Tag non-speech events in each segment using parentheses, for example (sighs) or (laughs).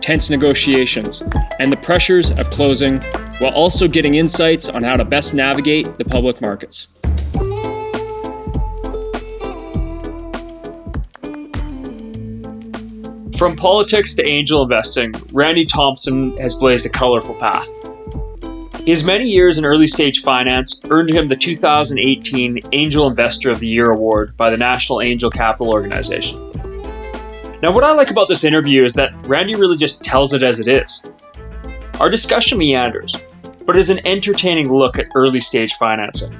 tense negotiations, and the pressures of closing, while also getting insights on how to best navigate the public markets. From politics to angel investing, Randy Thompson has blazed a colorful path. His many years in early stage finance earned him the 2018 Angel Investor of the Year award by the National Angel Capital Organization. Now, what I like about this interview is that Randy really just tells it as it is. Our discussion meanders, but is an entertaining look at early stage financing.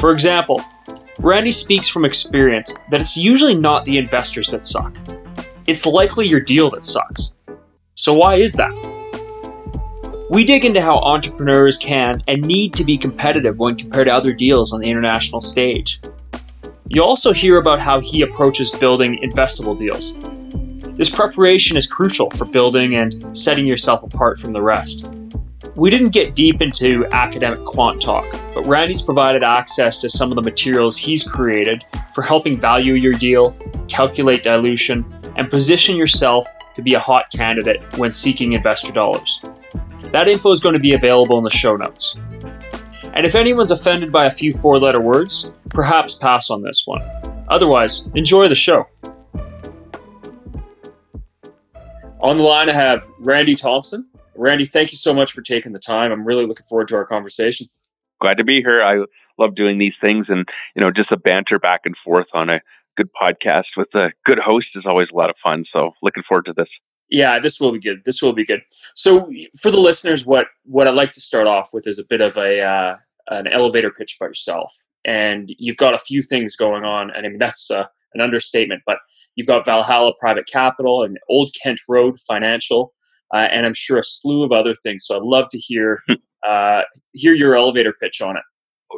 For example, Randy speaks from experience that it's usually not the investors that suck. It's likely your deal that sucks. So, why is that? We dig into how entrepreneurs can and need to be competitive when compared to other deals on the international stage. You also hear about how he approaches building investable deals. This preparation is crucial for building and setting yourself apart from the rest. We didn't get deep into academic quant talk, but Randy's provided access to some of the materials he's created for helping value your deal, calculate dilution, and position yourself to be a hot candidate when seeking investor dollars. That info is going to be available in the show notes. And if anyone's offended by a few four letter words, perhaps pass on this one. Otherwise, enjoy the show. On the line, I have Randy Thompson. Randy, thank you so much for taking the time. I'm really looking forward to our conversation. Glad to be here. I love doing these things and, you know, just a banter back and forth on a good podcast with a good host is always a lot of fun. So looking forward to this. Yeah, this will be good. This will be good. So, for the listeners, what what I'd like to start off with is a bit of a uh, an elevator pitch about yourself, and you've got a few things going on. And I mean that's uh, an understatement, but you've got Valhalla Private Capital and Old Kent Road Financial, uh, and I'm sure a slew of other things. So, I'd love to hear (laughs) uh, hear your elevator pitch on it.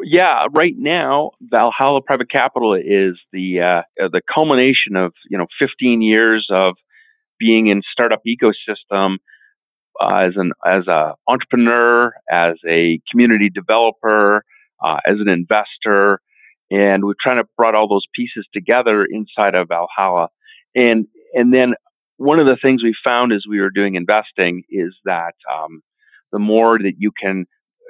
Yeah, right now Valhalla Private Capital is the uh, the culmination of you know 15 years of being in startup ecosystem uh, as an as a entrepreneur, as a community developer, uh, as an investor, and we're trying to brought all those pieces together inside of Valhalla. And and then one of the things we found as we were doing investing is that um, the more that you can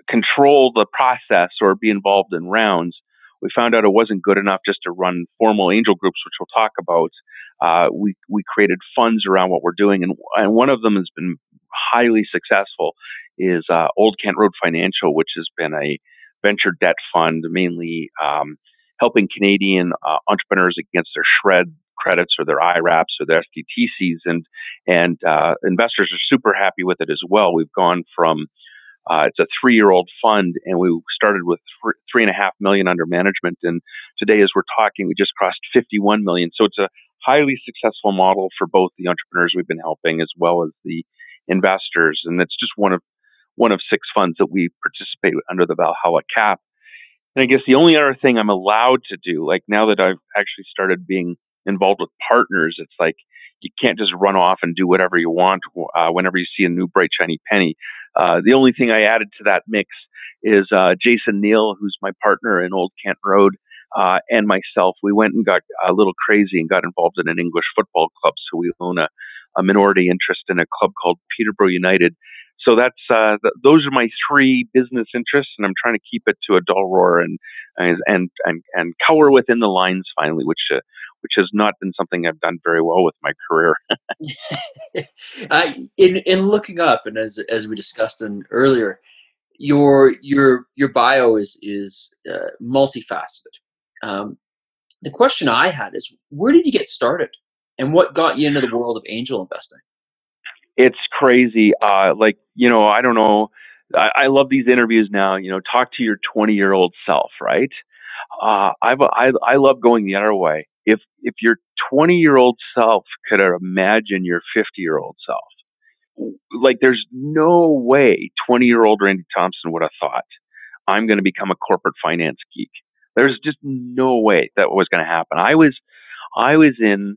control the process or be involved in rounds, we found out it wasn't good enough just to run formal angel groups, which we'll talk about. Uh, we we created funds around what we're doing, and and one of them has been highly successful. Is uh, Old Kent Road Financial, which has been a venture debt fund, mainly um, helping Canadian uh, entrepreneurs against their SR&ED credits or their IRAPs or their SDTCs, and and uh, investors are super happy with it as well. We've gone from uh, it's a three-year-old fund, and we started with three and a half million under management. And today, as we're talking, we just crossed 51 million. So it's a highly successful model for both the entrepreneurs we've been helping as well as the investors. And it's just one of one of six funds that we participate under the Valhalla cap. And I guess the only other thing I'm allowed to do, like now that I've actually started being involved with partners, it's like you can't just run off and do whatever you want uh, whenever you see a new bright shiny penny. Uh, the only thing I added to that mix is uh, Jason Neal, who's my partner in Old Kent Road, uh, and myself. We went and got a little crazy and got involved in an English football club. So we own a, a minority interest in a club called Peterborough United. So that's uh, th- those are my three business interests, and I'm trying to keep it to a dull roar and and and and, and color within the lines finally, which uh, which has not been something I've done very well with my career. (laughs) (laughs) uh, in in looking up, and as as we discussed in earlier, your your your bio is is uh, multifaceted. Um, the question I had is, where did you get started, and what got you into the world of angel investing? It's crazy. Uh, like you know, I don't know. I, I love these interviews now. You know, talk to your 20 year old self, right? Uh, I've, I I love going the other way. If if your 20 year old self could imagine your 50 year old self, like there's no way 20 year old Randy Thompson would have thought I'm going to become a corporate finance geek. There's just no way that was going to happen. I was, I was in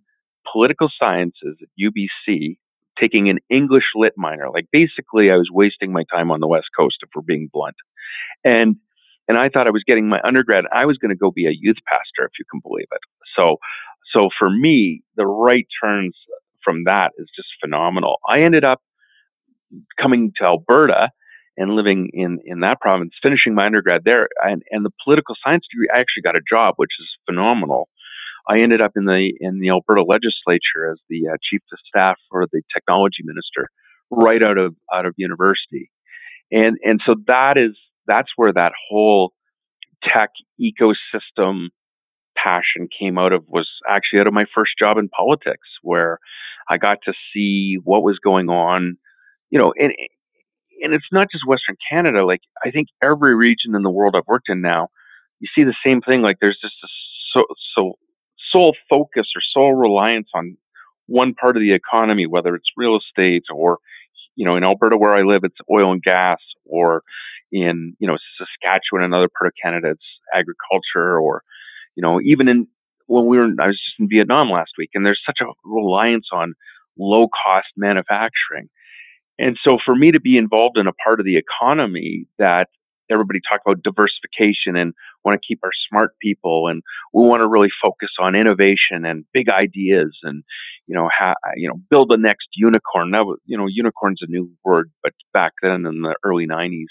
political sciences at UBC taking an English lit minor. Like basically I was wasting my time on the West Coast if we're being blunt. And, and I thought I was getting my undergrad. I was going to go be a youth pastor, if you can believe it. So, so for me, the right turns from that is just phenomenal. I ended up coming to Alberta and living in, in that province, finishing my undergrad there, and, and the political science degree, I actually got a job, which is phenomenal. I ended up in the in the Alberta legislature as the uh, chief of staff for the technology minister, right out of out of university, and and so that is that's where that whole tech ecosystem passion came out of was actually out of my first job in politics, where I got to see what was going on you know, and and it's not just Western Canada. Like I think every region in the world I've worked in now, you see the same thing. Like there's just a so so sole focus or sole reliance on one part of the economy, whether it's real estate or you know in Alberta where I live, it's oil and gas, or in you know Saskatchewan, another part of Canada, it's agriculture, or you know even in when we were I was just in Vietnam last week, and there's such a reliance on low cost manufacturing. And so for me to be involved in a part of the economy that everybody talk about diversification and want to keep our smart people and we want to really focus on innovation and big ideas and you know ha- you know build the next unicorn. Now you know unicorn's a new word but back then in the early 90s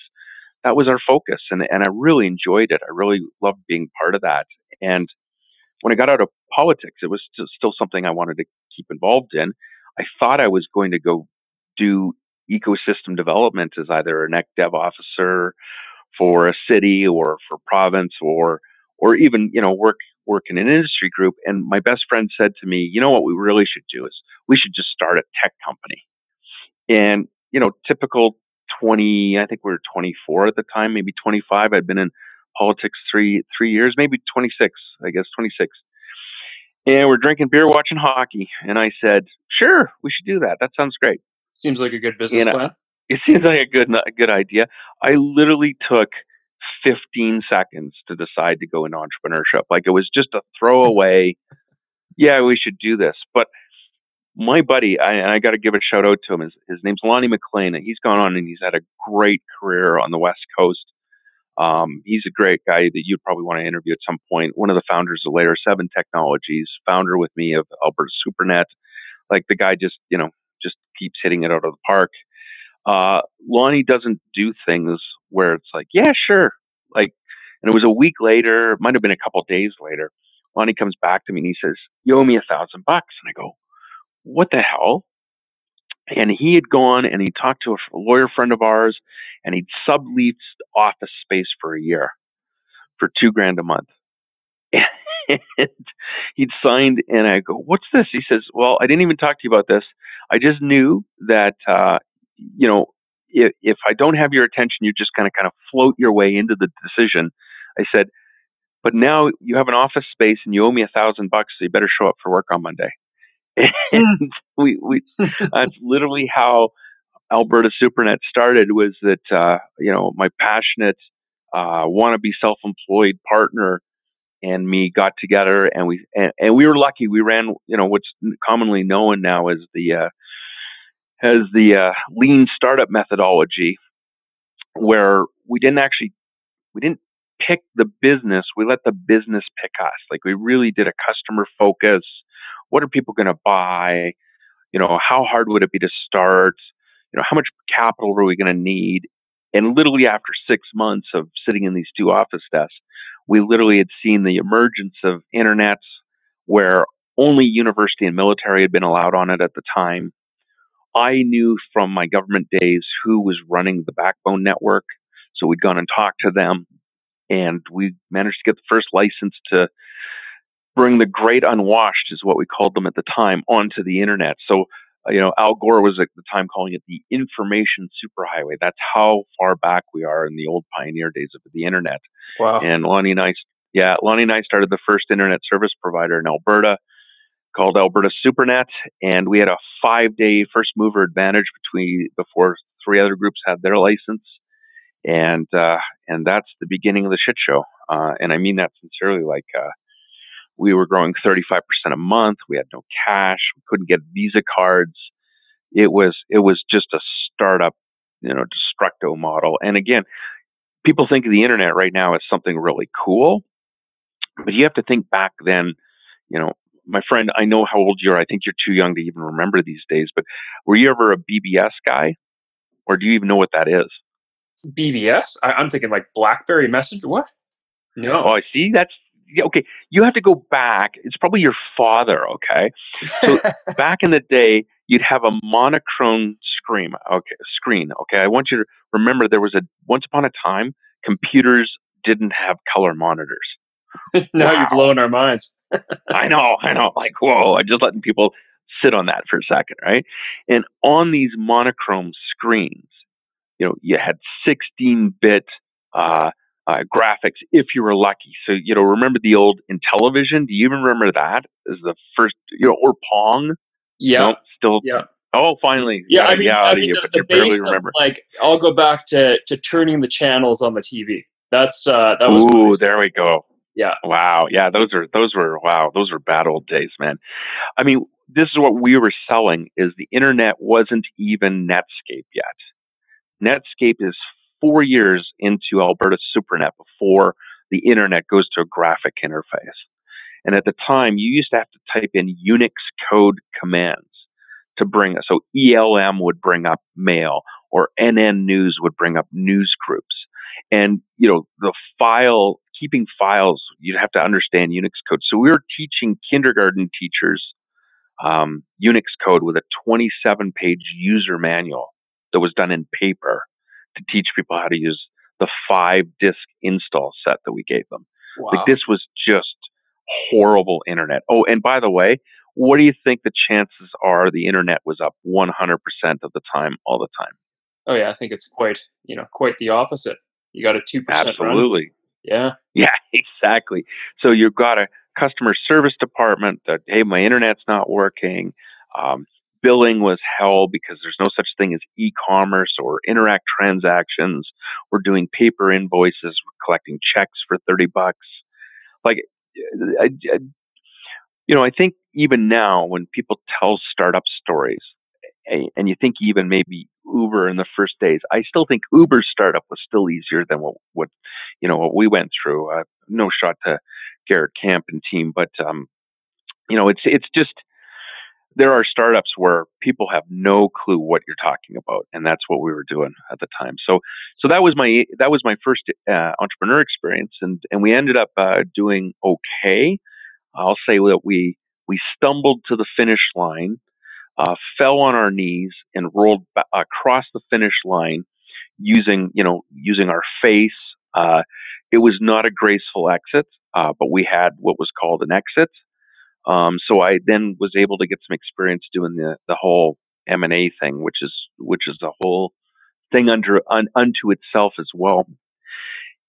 that was our focus and and I really enjoyed it. I really loved being part of that and when I got out of politics it was still something I wanted to keep involved in. I thought I was going to go do ecosystem development as either a NEC dev officer for a city or for province or or even you know work work in an industry group and my best friend said to me you know what we really should do is we should just start a tech company. And you know typical 20 i think we were 24 at the time maybe 25 i'd been in politics three three years maybe 26 i guess 26 and we're drinking beer watching hockey and i said sure we should do that that sounds great. Seems like a good business know, plan. It seems like a good a good idea. I literally took 15 seconds to decide to go into entrepreneurship. Like it was just a throwaway. yeah, we should do this. But my buddy, I, and I got to give a shout out to him. His, his name's Lonnie McLean, and he's gone on and he's had a great career on the West Coast. Um, he's a great guy that you'd probably want to interview at some point. One of the founders of Layer Seven Technologies, founder with me of Alberta SuperNet. Like the guy just, you know, just keeps hitting it out of the park. Uh, Lonnie doesn't do things where it's like, yeah, sure. Like, and it was a week later, might have been a couple days later. Lonnie comes back to me and he says, you owe me a thousand bucks. And I go, what the hell? And he had gone and he talked to a lawyer friend of ours and he'd subleased office space for a year for two grand a month. (laughs) and he'd signed, and I go, "What's this?" He says, "Well, I didn't even talk to you about this. I just knew that uh, you know if, if I don't have your attention, you just kind of kind of float your way into the decision." I said, "But now you have an office space, and you owe me a thousand bucks, so you better show up for work on Monday." (laughs) and we, we (laughs) that's literally how Alberta SuperNet started. Was that uh, you know my passionate uh, want to be self-employed partner and me got together and we and, and, we were lucky we ran you know what's commonly known now as the uh, as the uh, lean startup methodology where we didn't actually we didn't pick the business we let the business pick us. Like we really did a customer focus. What are people going to buy? You know how hard would it be to start? You know how much capital are we going to need? And literally after six months of sitting in these two office desks we literally had seen the emergence of internets where only university and military had been allowed on it at the time. I knew from my government days who was running the backbone network. So we'd gone and talked to them and we managed to get the first license to bring the great unwashed is what we called them at the time onto the internet. So uh, you know, Al Gore was at the time calling it the information superhighway. That's how far back we are in the old pioneer days of the internet. Wow. And Lonnie and I, yeah, Lonnie and I started the first internet service provider in Alberta. Called Alberta SuperNet, and we had a five-day first mover advantage between before three other groups had their license, and uh, and that's the beginning of the shit show. Uh, and I mean that sincerely. Like uh, we were growing 35% a month. We had no cash. We couldn't get Visa cards. It was it was just a startup, you know, destructo model. And again, people think of the internet right now as something really cool, but you have to think back then. You know, my friend, I know how old you are. I think you're too young to even remember these days. But were you ever a BBS guy, or do you even know what that is? BBS? I, am thinking like BlackBerry Messenger. What? No. Oh, I see. That's yeah, okay. You have to go back. It's probably your father. Okay. So (laughs) back in the day, you'd have a monochrome screen. Okay, screen. Okay. I want you to remember there was a once upon a time computers didn't have color monitors. (laughs) now wow. you're blowing our minds. (laughs) I know, I know. Like, whoa, I'm just letting people sit on that for a second, right? And on these monochrome screens, you know, you had 16 bit uh, uh, graphics if you were lucky. So, you know, remember the old Intellivision? Do you even remember that as the first, you know, or Pong? Yeah. No, still. Yeah. Oh, finally. Yeah, I mean, I mean you, the, the base of, like I'll go back to to turning the channels on the TV. That's uh that was Ooh, there we go. Yeah. Wow. Yeah, those are those were wow, those were bad old days, man. I mean, this is what we were selling is the internet wasn't even Netscape yet. Netscape is 4 years into Alberta SuperNet before the internet goes to a graphic interface. And at the time, you used to have to type in Unix code commands to bring us. So ELM would bring up mail, or NN News would bring up news groups. And, you know, the file keeping files, you'd have to understand Unix code. So we were teaching kindergarten teachers um, Unix code with a 27 page user manual that was done in paper to teach people how to use the five disk install set that we gave them. Wow. Like this was just horrible internet. Oh, and by the way, what do you think the chances are the internet was up 100% of the time, all the time? Oh yeah, I think it's quite, you know, quite the opposite. You got a 2% Absolutely. Run. Yeah. (laughs) Yeah, exactly. So you've got a customer service department that, hey, my internet's not working. Um, billing was hell because there's no such thing as e-commerce or Interac transactions. We're doing paper invoices, we're collecting checks for 30 bucks. Like, I, I, you know, I think even now when people tell startup stories, and you think even maybe Uber in the first days. I still think Uber's startup was still easier than what, what you know what we went through. Uh, no shot to Garrett Camp and team, but um, you know it's it's just there are startups where people have no clue what you're talking about, and that's what we were doing at the time. So so that was my that was my first uh, entrepreneur experience, and and we ended up uh, doing okay. I'll say that we we stumbled to the finish line uh, fell on our knees and rolled b- across the finish line using, you know, using our face. Uh, it was not a graceful exit, uh, but we had what was called an exit. Um, so I then was able to get some experience doing the the whole M and A thing, which is which is a whole thing under un, unto itself as well.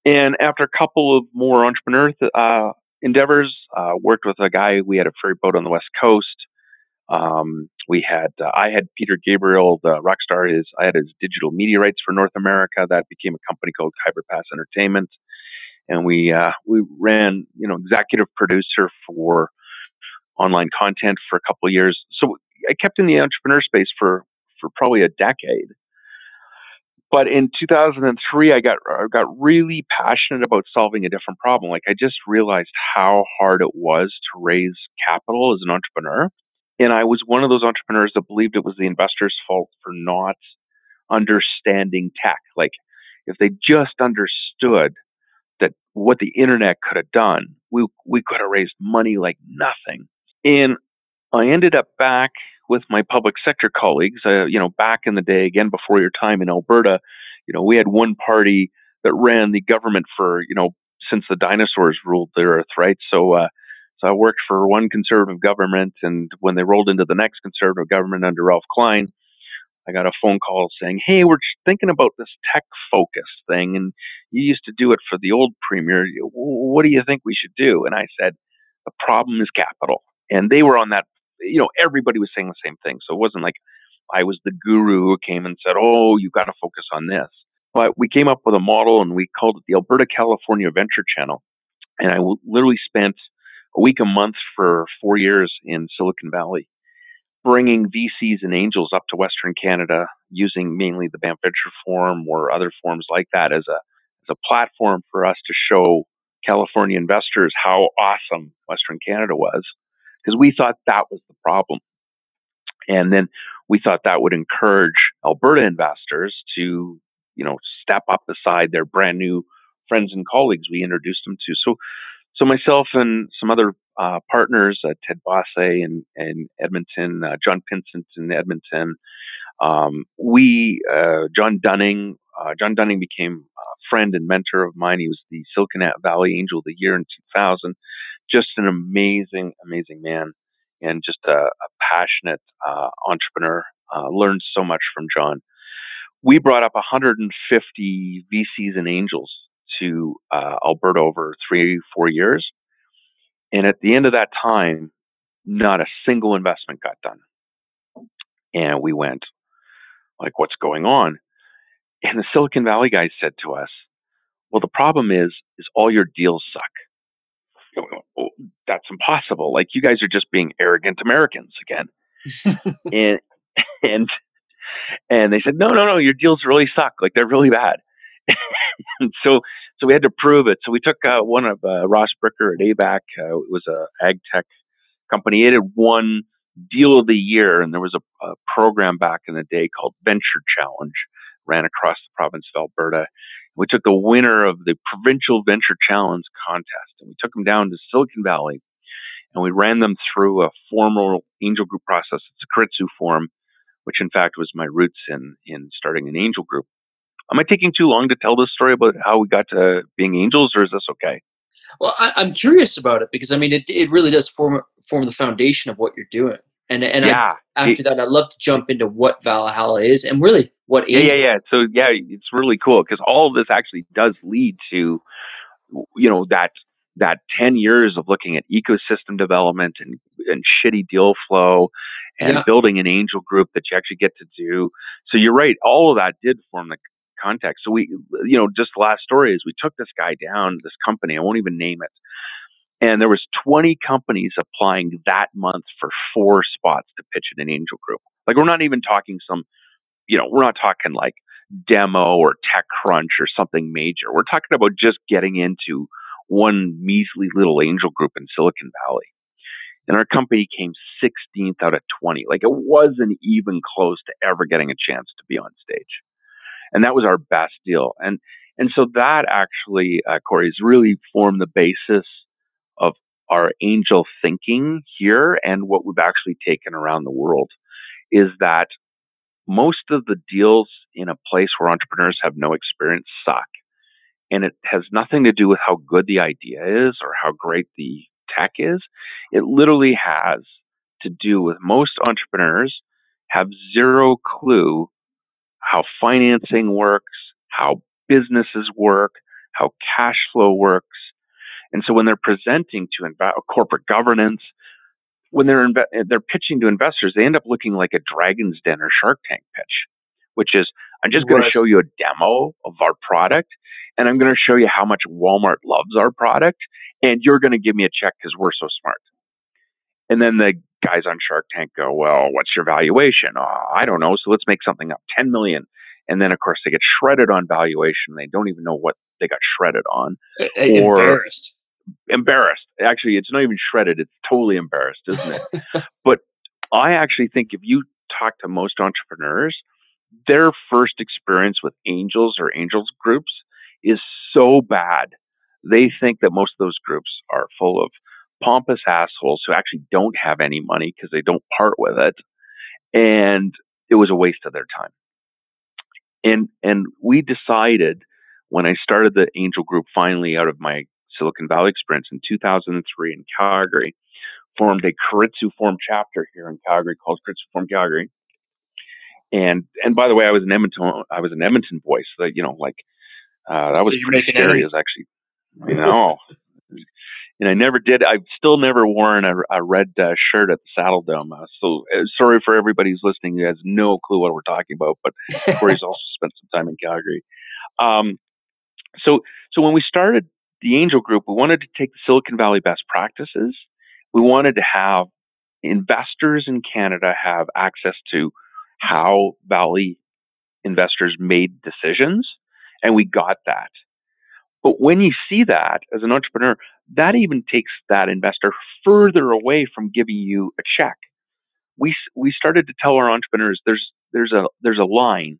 And after a couple of more entrepreneur uh, endeavors, uh, worked with a guy. We had a ferry boat on the west coast. Um, we had uh, I had Peter Gabriel, the rock star. His I had his digital media rights for North America. That became a company called Khyber Pass Entertainment, and we uh, we ran you know executive producer for online content for a couple of years. So I kept in the entrepreneur space for for probably a decade. But in 2003, I got I got really passionate about solving a different problem. Like I just realized how hard it was to raise capital as an entrepreneur and I was one of those entrepreneurs that believed it was the investor's fault for not understanding tech. Like, if they just understood that what the internet could have done, we, we could have raised money like nothing. And I ended up back with my public sector colleagues, uh, you know, back in the day, again, before your time in Alberta, you know, we had one party that ran the government for, you know, since the dinosaurs ruled the earth, right? So, uh, so I worked for one conservative government, and when they rolled into the next conservative government under Ralph Klein, I got a phone call saying, "Hey, we're thinking about this tech focus thing, and you used to do it for the old premier. What do you think we should do?" And I said, "The problem is capital. and they were on that. You know, everybody was saying the same thing, so it wasn't like I was the guru who came and said, "Oh, you've got to focus on this." But we came up with a model, and we called it the Alberta California Venture Channel, and I literally spent a week a month for four years in Silicon Valley, bringing VCs and angels up to Western Canada using mainly the Banff Venture Forum or other forums like that as a as a platform for us to show California investors how awesome Western Canada was, because we thought that was the problem. And then we thought that would encourage Alberta investors to, you know, step up beside their brand new friends and colleagues we introduced them to. So, so myself and some other uh, partners, uh, Ted Bosse in, in Edmonton, uh, John Pinsent in Edmonton, um, we, uh, John Dunning, uh, John Dunning became a friend and mentor of mine. He was the Silicon Valley Angel of the Year in 2000. Just an amazing, amazing man and just a, a passionate uh, entrepreneur. learned so much from John. We brought up 150 VCs and angels to uh, Alberta over three, four years and at the end of that time, not a single investment got done. And we went, like, what's going on? And the Silicon Valley guys said to us, well, the problem is, is all your deals suck. Oh, that's impossible. Like you guys are just being arrogant Americans again. (laughs) and and and they said, no, no, no, your deals really suck. Like they're really bad. (laughs) and so so we had to prove it. So we took uh, one of uh, Ross Bricker at ABAC. Uh, it was a ag tech company. It had won Deal of the Year, and there was a, a, program back in the day called Venture Challenge, ran across the province of Alberta. We took the winner of the provincial Venture Challenge contest, and we took them down to Silicon Valley, and we ran them through a formal angel group process. It's a Keiretsu Forum, which in fact was my roots in in starting an angel group. Am I taking too long to tell this story about how we got to being angels, or is this okay? Well, I, am curious about it because I mean, it, it really does form form the foundation of what you're doing. And and yeah, I, after it, that, I'd love to jump into what Valhalla is and really what. Yeah, yeah, yeah. So yeah, it's really cool because all of this actually does lead to, you know, that that 10 years of looking at ecosystem development and, and shitty deal flow and yeah. building an angel group that you actually get to do. So you're right. All of that did form the context. So we, you know, just the last story is we took this guy down, this company, I won't even name it. And there was 20 companies applying that month for four spots to pitch in an angel group. Like we're not even talking some, you know, we're not talking like demo or TechCrunch or something major. We're talking about just getting into one measly little angel group in Silicon Valley. And our company came 16th out of 20. Like it wasn't even close to ever getting a chance to be on stage and that was our best deal. And and so that actually, uh, Corey, has really formed the basis of our angel thinking here, and what we've actually taken around the world is that most of the deals in a place where entrepreneurs have no experience suck. And it has nothing to do with how good the idea is or how great the tech is. It literally has to do with most entrepreneurs have zero clue how financing works, how businesses work, how cash flow works. And so when they're presenting to inv- corporate governance, when they're inve- they're pitching to investors, they end up looking like a Dragon's Den or Shark Tank pitch, which is I'm just going to show you a demo of our product, and I'm going to show you how much Walmart loves our product, and you're going to give me a check because we're so smart. And then the guys on Shark Tank go, well, what's your valuation? Oh, I don't know. So let's make something up, 10 million. And then of course they get shredded on valuation. They don't even know what they got shredded on. Or embarrassed. Embarrassed. Actually, it's not even shredded. It's totally embarrassed, isn't it? (laughs) but I actually think if you talk to most entrepreneurs, their first experience with angels or angels groups is so bad. They think that most of those groups are full of pompous assholes who actually don't have any money because they don't part with it. And it was a waste of their time. And and we decided when I started the angel group finally out of my Silicon Valley experience in 2003 in Calgary, formed a Keiretsu Forum chapter here in Calgary called Keiretsu Forum Calgary. And and by the way, I was an Edmonton I was an Edmonton voice. So that you know, like uh, that so was pretty scary. Is actually you know (laughs) and I never did. I've still never worn a, a red uh, shirt at the Saddledome. Uh, so uh, sorry for everybody who's listening who has no clue what we're talking about. But (laughs) Corey's also spent some time in Calgary. Um, so so when we started the Angel Group, we wanted to take the Silicon Valley best practices. We wanted to have investors in Canada have access to how Valley investors made decisions, and we got that. But when you see that as an entrepreneur, that even takes that investor further away from giving you a check. We we started to tell our entrepreneurs there's there's a there's a line,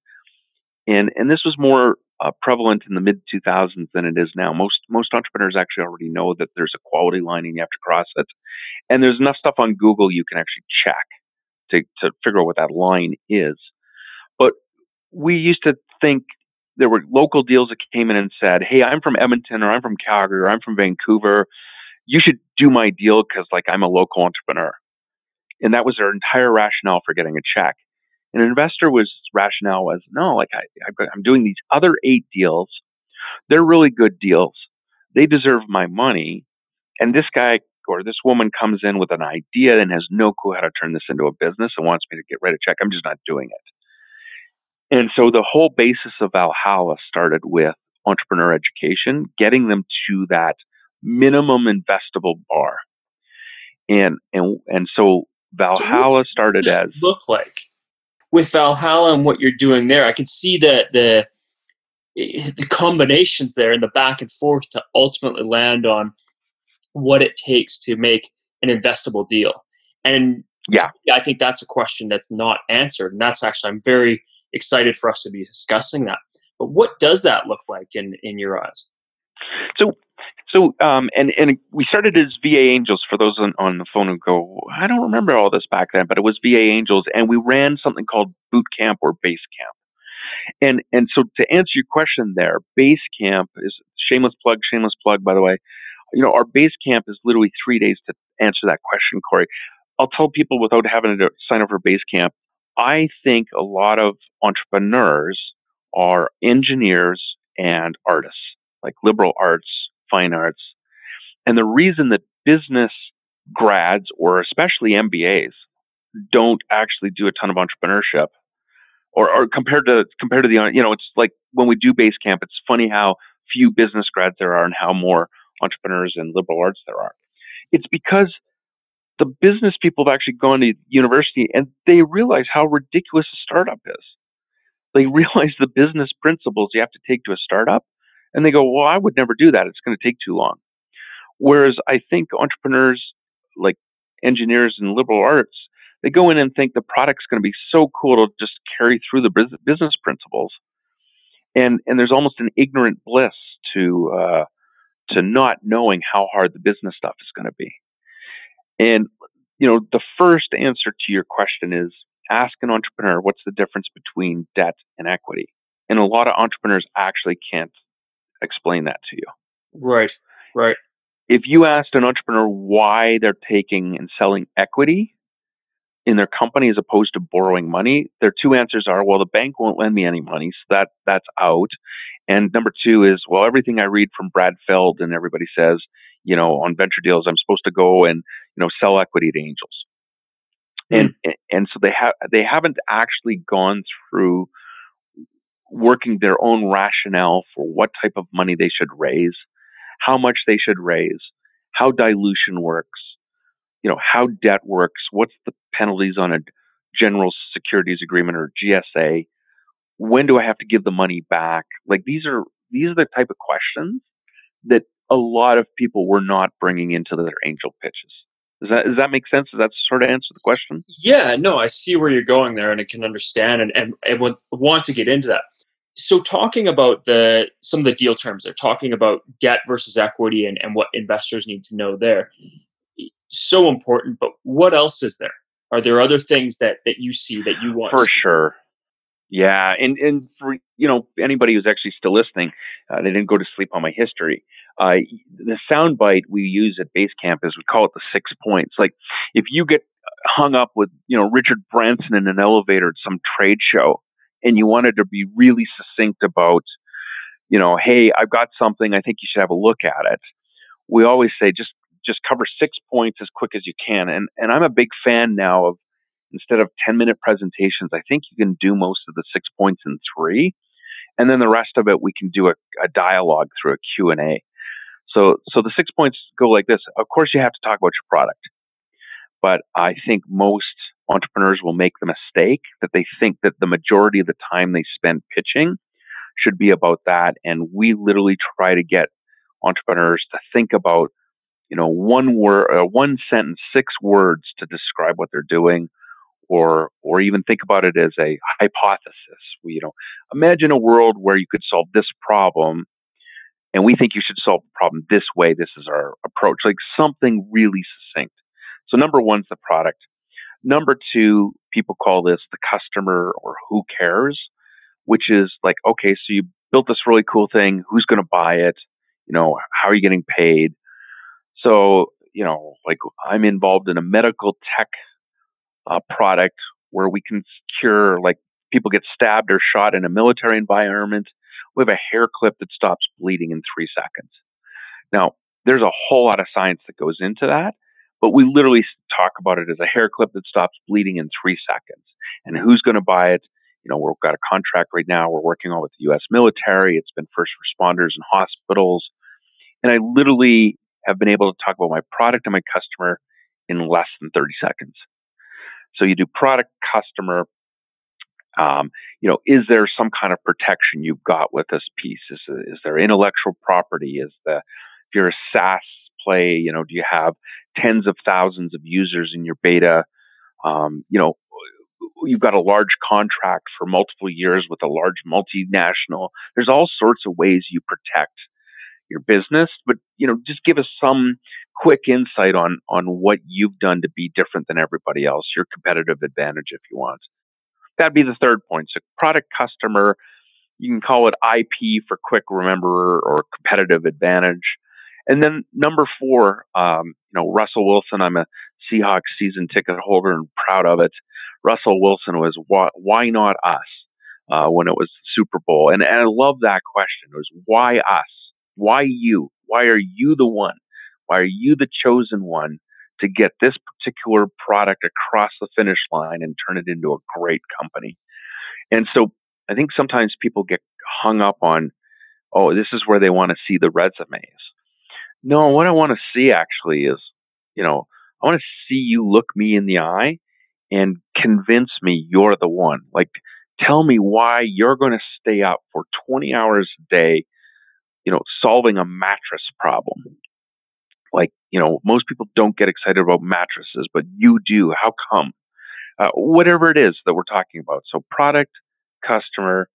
and and this was more uh, prevalent in the mid 2000s than it is now. Most most entrepreneurs actually already know that there's a quality line and you have to cross it, and there's enough stuff on Google you can actually check to to figure out what that line is. But we used to think there were local deals that came in and said, "Hey, I'm from Edmonton, or I'm from Calgary, or I'm from Vancouver. You should do my deal because like I'm a local entrepreneur." And that was their entire rationale for getting a check. An investor was rationale was no, like I, I'm doing these other eight deals. They're really good deals. They deserve my money. And this guy or this woman comes in with an idea and has no clue how to turn this into a business and wants me to get rid of check. I'm just not doing it. And so the whole basis of Valhalla started with entrepreneur education, getting them to that minimum investable bar. And and and so Valhalla so started as look like with Valhalla and what you're doing there, I can see that the the combinations there and the back and forth to ultimately land on what it takes to make an investable deal. And yeah, I think that's a question that's not answered, and that's actually I'm very excited for us to be discussing that. But what does that look like in in your eyes? So so, um, and and we started as VA Angels for those on, on the phone who go, I don't remember all this back then, but it was VA Angels, and we ran something called Boot Camp or Base Camp. And and so to answer your question, there, Base Camp is shameless plug, shameless plug, by the way. You know, our base camp is literally three days to answer that question, Corey. I'll tell people without having to sign up for base camp. I think a lot of entrepreneurs are engineers and artists, like liberal arts fine arts. And the reason that business grads or especially MBAs don't actually do a ton of entrepreneurship or, or compared to compared to the you know it's like when we do base camp it's funny how few business grads there are and how more entrepreneurs and liberal arts there are it's because the business people have actually gone to university and they realize how ridiculous a startup is they (laughs) realize the business principles you have to take to a startup and they go, well, I would never do that. It's going to take too long. Whereas I think entrepreneurs like engineers and liberal arts, they go in and think the product's going to be so cool to just carry through the business principles. And, and there's almost an ignorant bliss to, uh, to not knowing how hard the business stuff is going to be. And, you know, the first answer to your question is ask an entrepreneur what's the difference between debt and equity. And a lot of entrepreneurs actually can't explain that to you. Right, right. If you asked an entrepreneur why they're taking and selling equity in their company as opposed to borrowing money, their two answers are, well, the bank won't lend me any money, so that that's out. And number two is, well, everything I read from Brad Feld and everybody says, you know, on venture deals, I'm supposed to go and you know sell equity to angels. Mm. And and so they have they haven't actually gone through working their own rationale for what type of money they should raise, how much they should raise, how dilution works, you know, how debt works, what's the penalties on a general securities agreement or GSA, when do I have to give the money back? Like these are these are the type of questions that a lot of people were not bringing into their angel pitches. Does that does that make sense? Does that sort of answer the question? Yeah, no, I see where you're going there, and I can understand, and and, and want to get into that. So, talking about the some of the deal terms, they're talking about debt versus equity, and and what investors need to know there. So important, but what else is there? Are there other things that that you see that you want? For sure. Yeah, and and for you know anybody who's actually still listening, uh, they didn't go to sleep on my history. Uh, the soundbite we use at Basecamp is we call it the six points. Like if you get hung up with you know Richard Branson in an elevator at some trade show, and you wanted to be really succinct about, you know, hey, I've got something. I think you should have a look at it. We always say just just cover six points as quick as you can. And and I'm a big fan now of instead of 10 minute presentations, I think you can do most of the six points in three. And then the rest of it, we can do a, a dialogue through a Q&A. So, so the six points go like this. Of course, you have to talk about your product, but I think most entrepreneurs will make the mistake that they think that the majority of the time they spend pitching should be about that. And we literally try to get entrepreneurs to think about, you know, one word, uh, one sentence, six words to describe what they're doing, or or even think about it as a hypothesis. We, you know, imagine a world where you could solve this problem, and we think you should solve the problem this way. This is our approach, like something really succinct. So number one's the product. Number two, people call this the customer or who cares, which is like, okay, so you built this really cool thing. Who's going to buy it? You know, how are you getting paid? So, you know, like I'm involved in a medical tech uh, product where we can cure like people get stabbed or shot in a military environment. We have a hair clip that stops bleeding in three seconds. Now, there's a whole lot of science that goes into that, but we literally talk about it as a hair clip that stops bleeding in three seconds. And who's going to buy it? You know, we've got a contract right now. We're working on with the U.S. military. It's been first responders and hospitals. And I literally have been able to talk about my product and my customer in less than 30 seconds. So you do product, customer. Um, you know, is there some kind of protection you've got with this piece? Is, is there intellectual property? Is the if you're a SaaS play, you know, do you have tens of thousands of users in your beta? Um, you know, you've got a large contract for multiple years with a large multinational. There's all sorts of ways you protect your business, but you know, just give us some quick insight on on what you've done to be different than everybody else, your competitive advantage if you want. That'd be the third point. So product customer, you can call it IP for quick remember or competitive advantage. And then number four, um, you know, Russell Wilson, I'm a Seahawks season ticket holder and proud of it. Russell Wilson was why, why not us uh, when it was Super Bowl? And, and I love that question. It was why us? Why you? Why are you the one? Why are you the chosen one to get this particular product across the finish line and turn it into a great company? And so I think sometimes people get hung up on, oh, this is where they want to see the resumes. No, what I want to see actually is, you know, I want to see you look me in the eye and convince me you're the one. Like, tell me why you're going to stay up for 20 hours a day you know, solving a mattress problem. Like, you know, most people don't get excited about mattresses, but you do. How come? Uh, whatever it is that we're talking about. So, product, customer,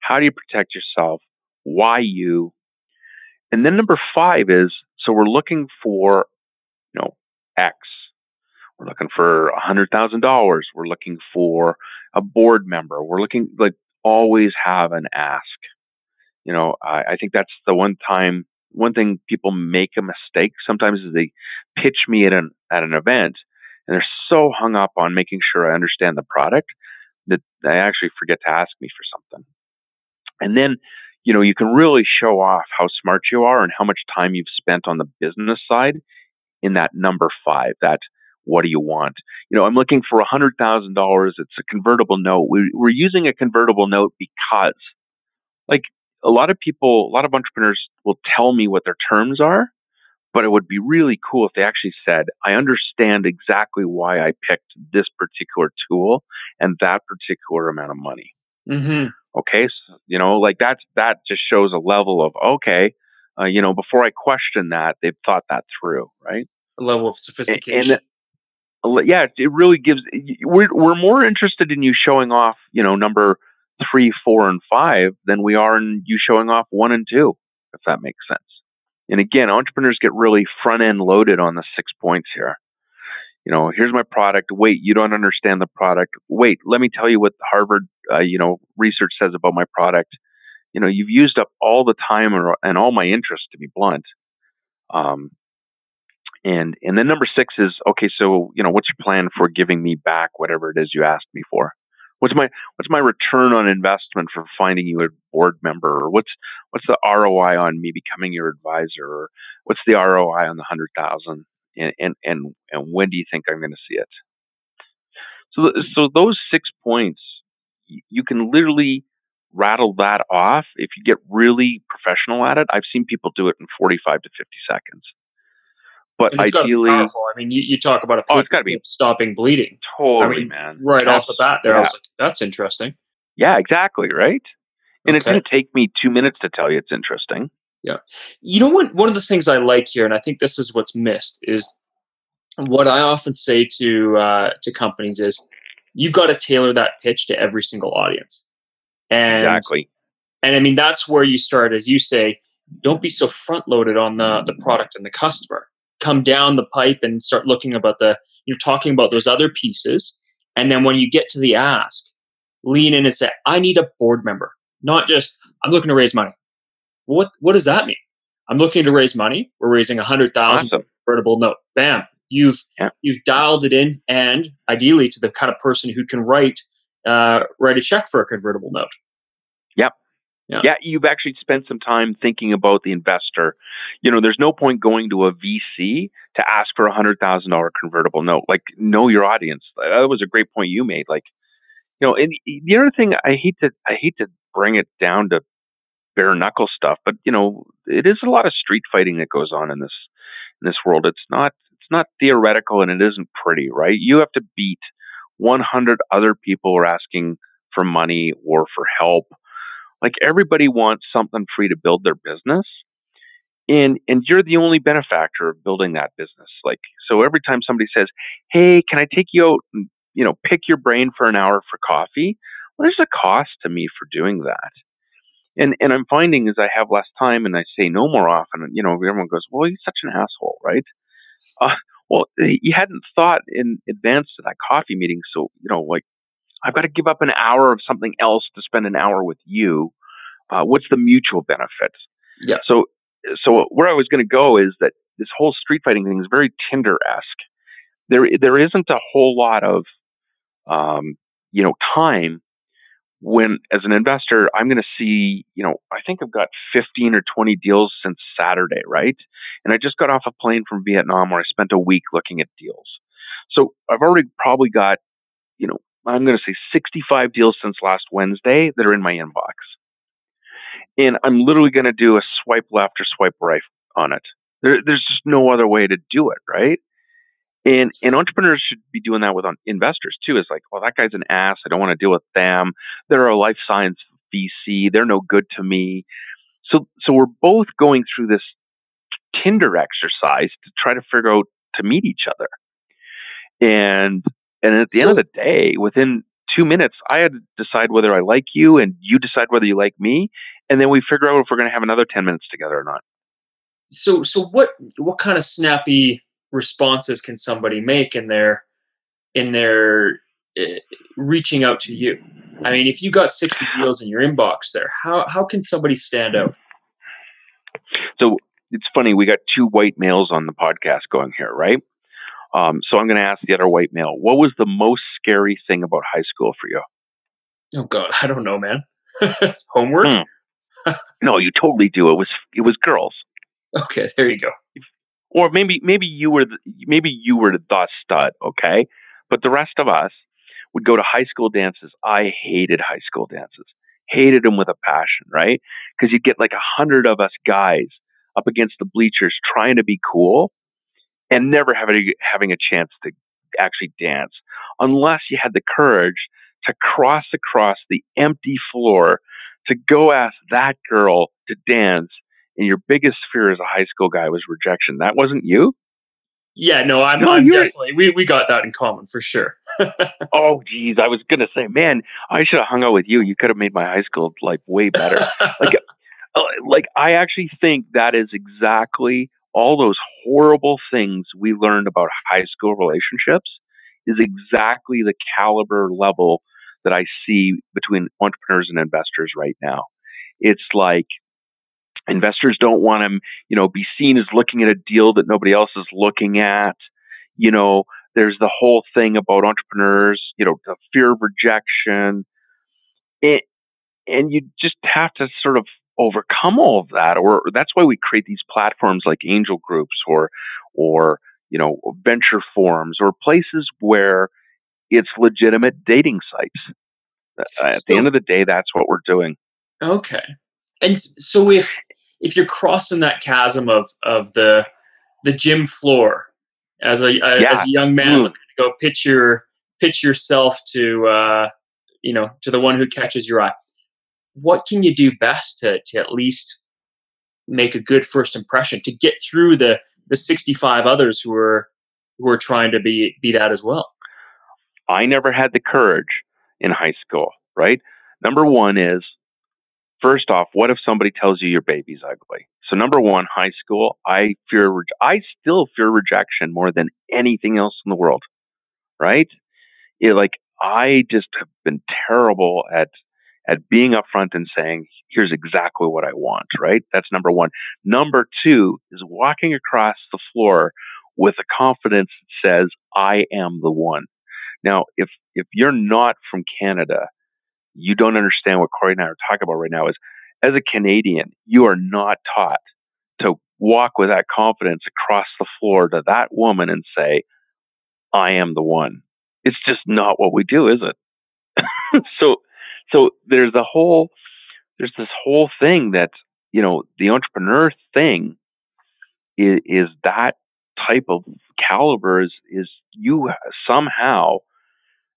how do you protect yourself? Why you? And then number five is so we're looking for, you know, X. We're looking for a hundred thousand dollars. We're looking for a board member. We're looking like always have an ask you know, I, I think that's the one time, one thing people make a mistake sometimes is they pitch me at an at an event and they're so hung up on making sure I understand the product that they actually forget to ask me for something. And then, you know, you can really show off how smart you are and how much time you've spent on the business side in that number five, that what do you want? You know, I'm looking for a hundred thousand dollars. It's a convertible note. We, we're using a convertible note because, like, a lot of people, a lot of entrepreneurs will tell me what their terms are, but it would be really cool if they actually said, I understand exactly why I picked this particular tool and that particular amount of money. Mm-hmm. Okay. So, you know, like that, that just shows a level of, okay, uh, you know, before I question that, they've thought that through, right? A level of sophistication. And, and yeah, it really gives, we're, we're more interested in you showing off, you know, number three, four, and five than we are in you showing off one and two, if that makes sense. And again, entrepreneurs get really front end loaded on the six points here. You know, here's my product. Wait, you don't understand the product. Wait, let me tell you what Harvard, uh, you know, research says about my product. You know, you've used up all the time and all my interest, to be blunt. Um, and and then number six is okay. So you know, what's your plan for giving me back whatever it is you asked me for? What's my what's my return on investment for finding you a board member? Or what's what's the ROI on me becoming your advisor? Or what's the ROI on the hundred thousand? and and and, and when do you think I'm going to see it? So so those six points, you can literally rattle that off if you get really professional at it. I've seen people do it in 45 to 50 seconds. But ideally, I mean, you, you talk about a oh, it's got to be stopping bleeding. Totally, I mean, man. Right That's, off the bat, there, yeah. I was like, "That's interesting." Yeah, exactly. Right. And okay. it's going to take me two minutes to tell you it's interesting. Yeah. You know what? One of the things I like here, and I think this is what's missed, is what I often say to uh, to companies is you've got to tailor that pitch to every single audience. And, exactly. And I mean that's where you start, as you say. Don't be so front loaded on the the product and the customer. Come down the pipe and start looking about the. You're talking about those other pieces, and then when you get to the ask, lean in and say, "I need a board member, not just I'm looking to raise money." What what does that mean? I'm looking to raise money. We're raising a hundred thousand awesome. convertible note. Bam. You've yeah. you've dialed it in, and ideally to the kind of person who can write uh, write a check for a convertible note. Yep. Yeah. yeah, you've actually spent some time thinking about the investor. You know, there's no point going to a VC to ask for a hundred thousand dollar convertible note. Like, know your audience. That was a great point you made. Like, you know, and the other thing I hate to I hate to bring it down to bare knuckle stuff, but you know, it is a lot of street fighting that goes on in this in this world. It's not it's not theoretical and it isn't pretty, right? You have to beat 100 other people who are asking for money or for help. Like everybody wants something free to build their business. And and you're the only benefactor of building that business. Like so every time somebody says, "Hey, can I take you out and, you know, pick your brain for an hour for coffee?" Well, there's a cost to me for doing that. And and I'm finding as I have less time and I say no more often, you know, everyone goes, "Well, he's such an asshole, right?" Uh, well, you hadn't thought in advance to that coffee meeting, so you know, like I've got to give up an hour of something else to spend an hour with you. Uh, what's the mutual benefit? Yeah. So so where I was going to go is that this whole street fighting thing is very Tinder esque. There there isn't a whole lot of um, you know time when as an investor i'm going to see you know i think i've got 15 or 20 deals since saturday right and i just got off a plane from vietnam where i spent a week looking at deals so i've already probably got you know i'm going to say 65 deals since last wednesday that are in my inbox and i'm literally going to do a swipe left or swipe right on it there, there's just no other way to do it right and and entrepreneurs should be doing that with investors too. Is like, well, that guy's an ass. I don't want to deal with them. They're a life science VC. They're no good to me. So so we're both going through this Tinder exercise to try to figure out to meet each other. And and at the so, end of the day, within two minutes, I had to decide whether I like you and you decide whether you like me. And then we figure out if we're going to have another 10 minutes together or not. So, so what, what kind of snappy responses can somebody make in their in their uh, reaching out to you? I mean, if you got 60 (sighs) deals in your inbox there, how how can somebody stand out? So it's funny, we got two white males on the podcast going here, right? Um, so I'm going to ask the other white male, what was the most scary thing about high school for you? Oh God, I don't know, man. (laughs) Homework? Hmm. no, you totally do. It was it was girls. Okay, there you go or maybe maybe you were the, maybe you were the stud, okay? But the rest of us would go to high school dances. I hated high school dances, hated them with a passion, right? Because you'd get like a hundred of us guys up against the bleachers trying to be cool, and never having having a chance to actually dance, unless you had the courage to cross across the empty floor to go ask that girl to dance and your biggest fear as a high school guy was rejection. That wasn't you? Yeah, no, I'm, no, I'm definitely we, we got that in common for sure. (laughs) oh geez, I was gonna say, man, I should have hung out with you. You could have made my high school life way better. like, (laughs) uh, like I actually think that is exactly all those horrible things we learned about high school relationships is exactly the caliber level that I see between entrepreneurs and investors right now. It's like Investors don't want to, you know, be seen as looking at a deal that nobody else is looking at. You know, there's the whole thing about entrepreneurs, you know, the fear of rejection. It, and you just have to sort of overcome all of that or that's why we create these platforms like angel groups or or you know, venture forums or places where it's legitimate dating sites. Uh, at so, the end of the day, that's what we're doing. Okay. And so if if you're crossing that chasm of of the the gym floor as a, a yeah. as a young man mm. looking to go pitch your pitch yourself to uh, you know to the one who catches your eye, what can you do best to to at least make a good first impression to get through the the 65 others who are who are trying to be be that as well? I never had the courage in high school, right? Number one is first off, what if somebody tells you your baby's ugly? So number one, high school, I fear, I still fear rejection more than anything else in the world, right? Like I just have been terrible at at being upfront and saying, here's exactly what I want, right? That's number one. Number two is walking across the floor with a confidence that says, I am the one. Now, if if you're not from Canada, you don't understand what Corey and I are talking about right now is as a Canadian, you are not taught to walk with that confidence across the floor to that woman and say, I am the one. It's just not what we do, is it? (laughs) so so there's a whole there's this whole thing that, you know, the entrepreneur thing is, is that type of caliber is, is you somehow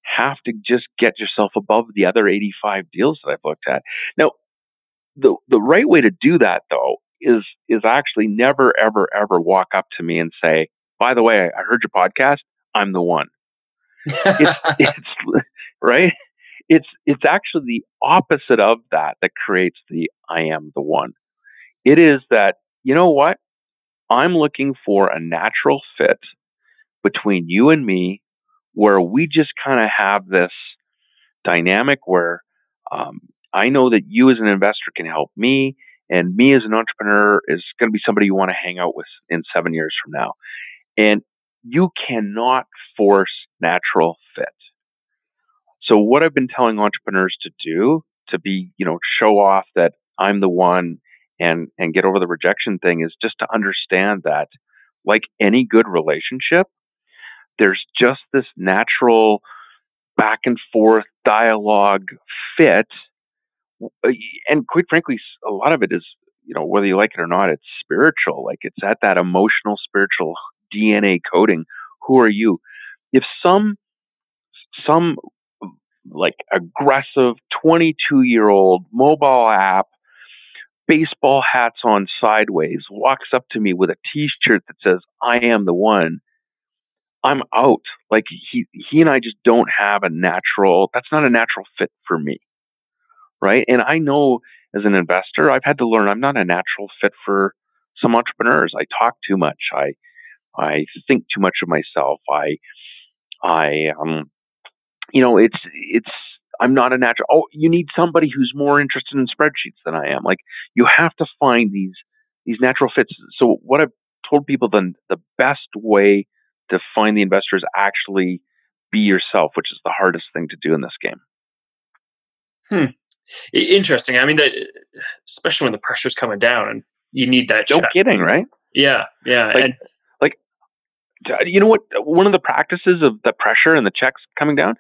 have to just get yourself above the other 85 deals that I've looked at. Now, the the right way to do that though is is actually never ever ever walk up to me and say, "By the way, I heard your podcast. I'm the one." it's, (laughs) it's (laughs) right. It's it's actually the opposite of that that creates the "I am the one." It is that you know what I'm looking for a natural fit between you and me where we just kind of have this dynamic where um, I know that you as an investor can help me, and me as an entrepreneur is going to be somebody you want to hang out with in seven years from now. And you cannot force natural fit. So what I've been telling entrepreneurs to do to be, you know, show off that I'm the one and and get over the rejection thing is just to understand that like any good relationship, there's just this natural back and forth dialogue fit. Uh, and quite frankly, a lot of it is, you know, whether you like it or not, it's spiritual. Like it's at that emotional, spiritual DNA coding. Who are you? If some, some like aggressive 22 year old mobile app, baseball hats on sideways, walks up to me with a t shirt that says, I am the one I'm out. Like he he and I just don't have a natural that's not a natural fit for me. Right? And I know as an investor, I've had to learn I'm not a natural fit for some entrepreneurs. I talk too much. I I think too much of myself. I I um you know, it's it's I'm not a natural oh, you need somebody who's more interested in spreadsheets than I am. Like you have to find these these natural fits. So what I've told people then the best way to find the investors actually be yourself, which is the hardest thing to do in this game. Hmm. Interesting. I mean, that, especially when the pressure's coming down and you need that. No check. kidding, right? Yeah, yeah. Like, and like, you know what? One of the practices of the pressure and the checks coming down.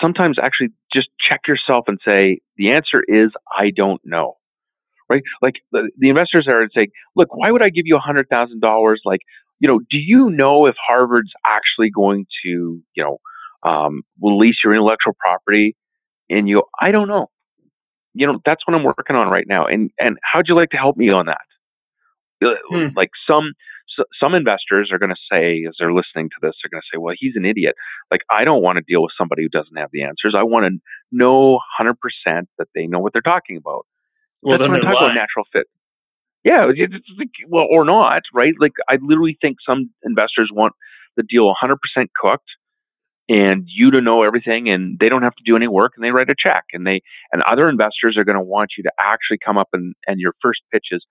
Sometimes actually just check yourself and say the answer is I don't know right? Like the, the investors are saying, look, why would I give you a hundred thousand dollars? Like, you know, do you know if Harvard's actually going to, you know, um, release your intellectual property? And you, I don't know. You know, that's what I'm working on right now. And and how'd you like to help me on that? Uh, hmm. Like some some investors are going to say, as they're listening to this, they're going to say, "Well, he's an idiot." Like I don't want to deal with somebody who doesn't have the answers. I want to know 100% that they know what they're talking about. Well, That's I talk about natural fit. Yeah, it's like, well, or not, right? Like, I literally think some investors want the deal 100% cooked and you to know everything and they don't have to do any work and they write a check and they and other investors are going to want you to actually come up and and your first pitch is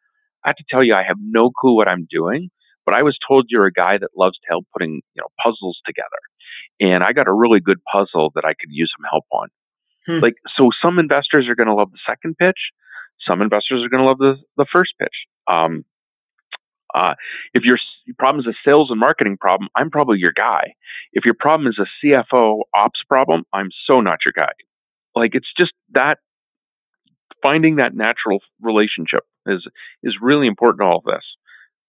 i have to tell you i have no clue what i'm doing but i was told you're a guy that loves to help putting you know puzzles together and i got a really good puzzle that i could use some help on hmm. like so some investors are going to love the second pitch some investors are going to love the, the first pitch. Um, Uh, if your, your problem is a sales and marketing problem, I'm probably your guy. If your problem is a CFO ops problem, I'm so not your guy. Like it's just that finding that natural relationship is is really important to all of this.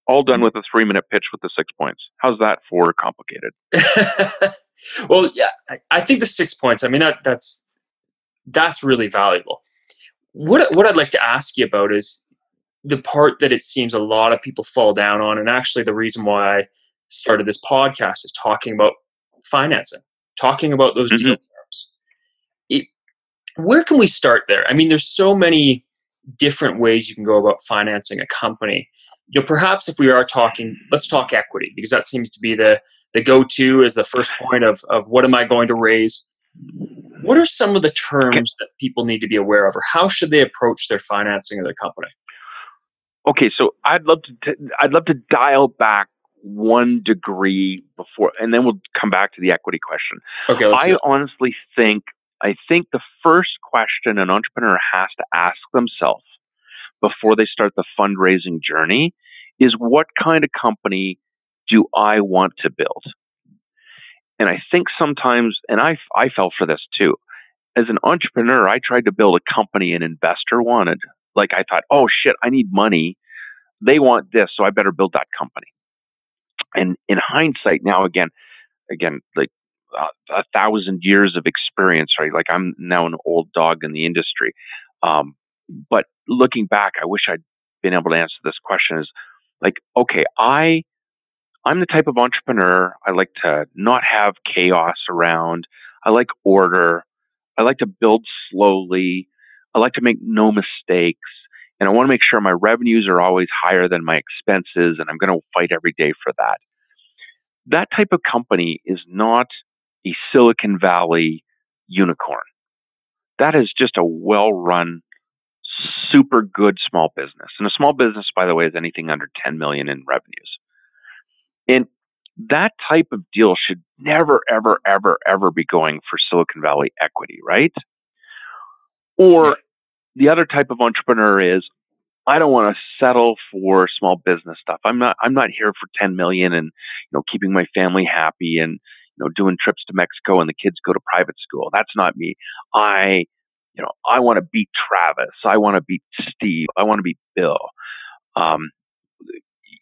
All done with a three minute pitch with the six points. How's that for complicated? (laughs) well, yeah, I, I think the six points. I mean, that, that's that's really valuable. What what I'd like to ask you about is the part that it seems a lot of people fall down on, and actually the reason why I started this podcast is talking about financing, talking about those mm-hmm. deal terms. It, where can we start there? I mean, there's so many different ways you can go about financing a company. You know, perhaps if we are talking, let's talk equity because that seems to be the the go-to is the first point of of what am I going to raise. What are some of the terms that people need to be aware of, or how should they approach their financing of their company? Okay, so I'd love to t- I'd love to dial back one degree before, and then we'll come back to the equity question. Okay, I honestly think I think the first question an entrepreneur has to ask themselves before they start the fundraising journey is what kind of company do I want to build? And I think sometimes, and I, I fell for this too. As an entrepreneur, I tried to build a company an investor wanted. Like I thought, oh shit, I need money. They want this, so I better build that company. And in hindsight, now again, again, like a, a thousand years of experience, right? Like I'm now an old dog in the industry. Um, but looking back, I wish I'd been able to answer this question is like, okay, I I'm the type of entrepreneur I like to not have chaos around. I like order. I like to build slowly. I like to make no mistakes. And I want to make sure my revenues are always higher than my expenses. And I'm going to fight every day for that. That type of company is not a Silicon Valley unicorn. That is just a well run, super good small business. And a small business, by the way, is anything under 10 million in revenues. And that type of deal should never, ever, ever, ever be going for Silicon Valley equity, right? Or the other type of entrepreneur is I don't want to settle for small business stuff. I'm not I'm not here for 10 million and you know keeping my family happy and you know doing trips to Mexico and the kids go to private school. That's not me. I you know I want to beat Travis. I want to beat Steve. I want to beat Bill. Um,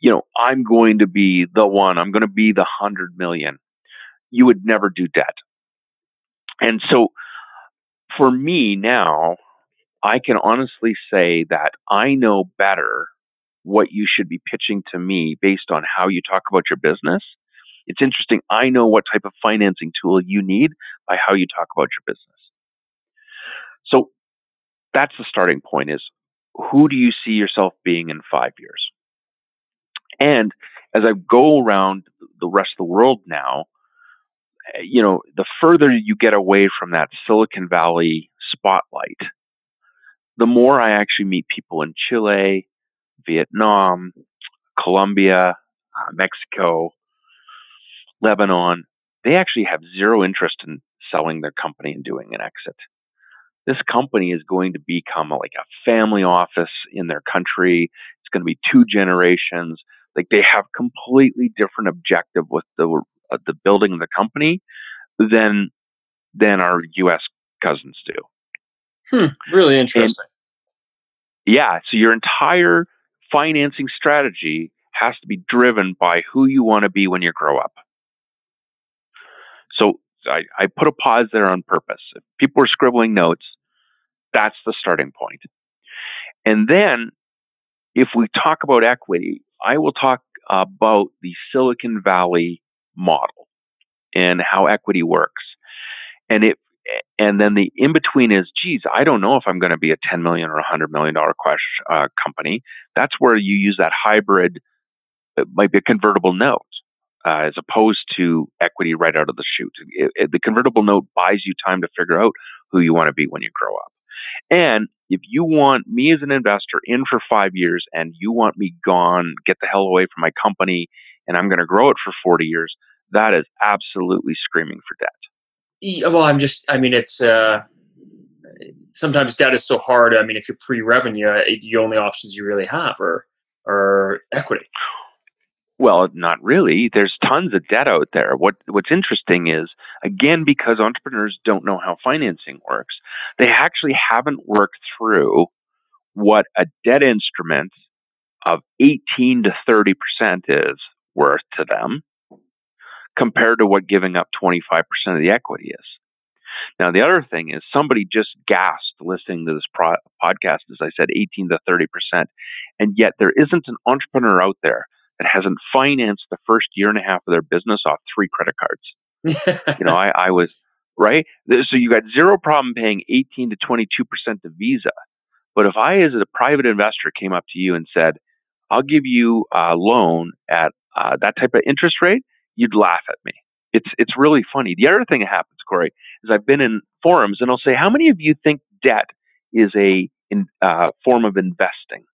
you know, I'm going to be the one, I'm going to be the hundred million. You would never do debt. And so for me now, I can honestly say that I know better what you should be pitching to me based on how you talk about your business. It's interesting. I know what type of financing tool you need by how you talk about your business. So that's the starting point is who do you see yourself being in five years? And as I go around the rest of the world now, eh, you know, the further you get away from that Silicon Valley spotlight, the more I actually meet people in Chile, Vietnam, Colombia, uh, Mexico, Lebanon. They actually have zero interest in selling their company and doing an exit. This company is going to become like a family office in their country. It's going to be two generations. Like they have completely different objective with the uh, the building of the company than than our U.S. cousins do. Hmm, really interesting. And yeah, so your entire financing strategy has to be driven by who you want to be when you grow up. So I, I put a pause there on purpose. If people are scribbling notes, that's the starting point. And then if we talk about equity, I will talk about the Silicon Valley model and how equity works. And it and then the in between is, geez, I don't know if I'm going to be a 10 million or a 100 million dollar uh, company. That's where you use that hybrid. It might be a convertible note uh, as opposed to equity right out of the chute. It, it, the convertible note buys you time to figure out who you want to be when you grow up. And if you want me as an investor in for five years and you want me gone, get the hell away from my company, and I'm going to grow it for 40 years, that is absolutely screaming for debt. Yeah, well, I'm just, I mean, it's, uh, sometimes debt is so hard. I mean, if you're pre revenue, uh, the only options you really have are, are equity. Well, not really. There's tons of debt out there. What What's interesting is, again, because entrepreneurs don't know how financing works, they actually haven't worked through what a debt instrument of 18 to 30 percent is worth to them, compared to what giving up 25 percent of the equity is. Now, the other thing is somebody just gasped listening to this pro- podcast, as I said, 18 to 30 percent, and yet there isn't an entrepreneur out there that hasn't financed the first year and a half of their business off three credit cards. (laughs) you know, I, I was right. So you got zero problem paying 18 to 22 percent to Visa, but if I, as a private investor, came up to you and said, "I'll give you a loan at uh, that type of interest rate," you'd laugh at me. It's it's really funny. The other thing that happens, Corey, is I've been in forums and I'll say, "How many of you think debt is a in, uh, form of investing?"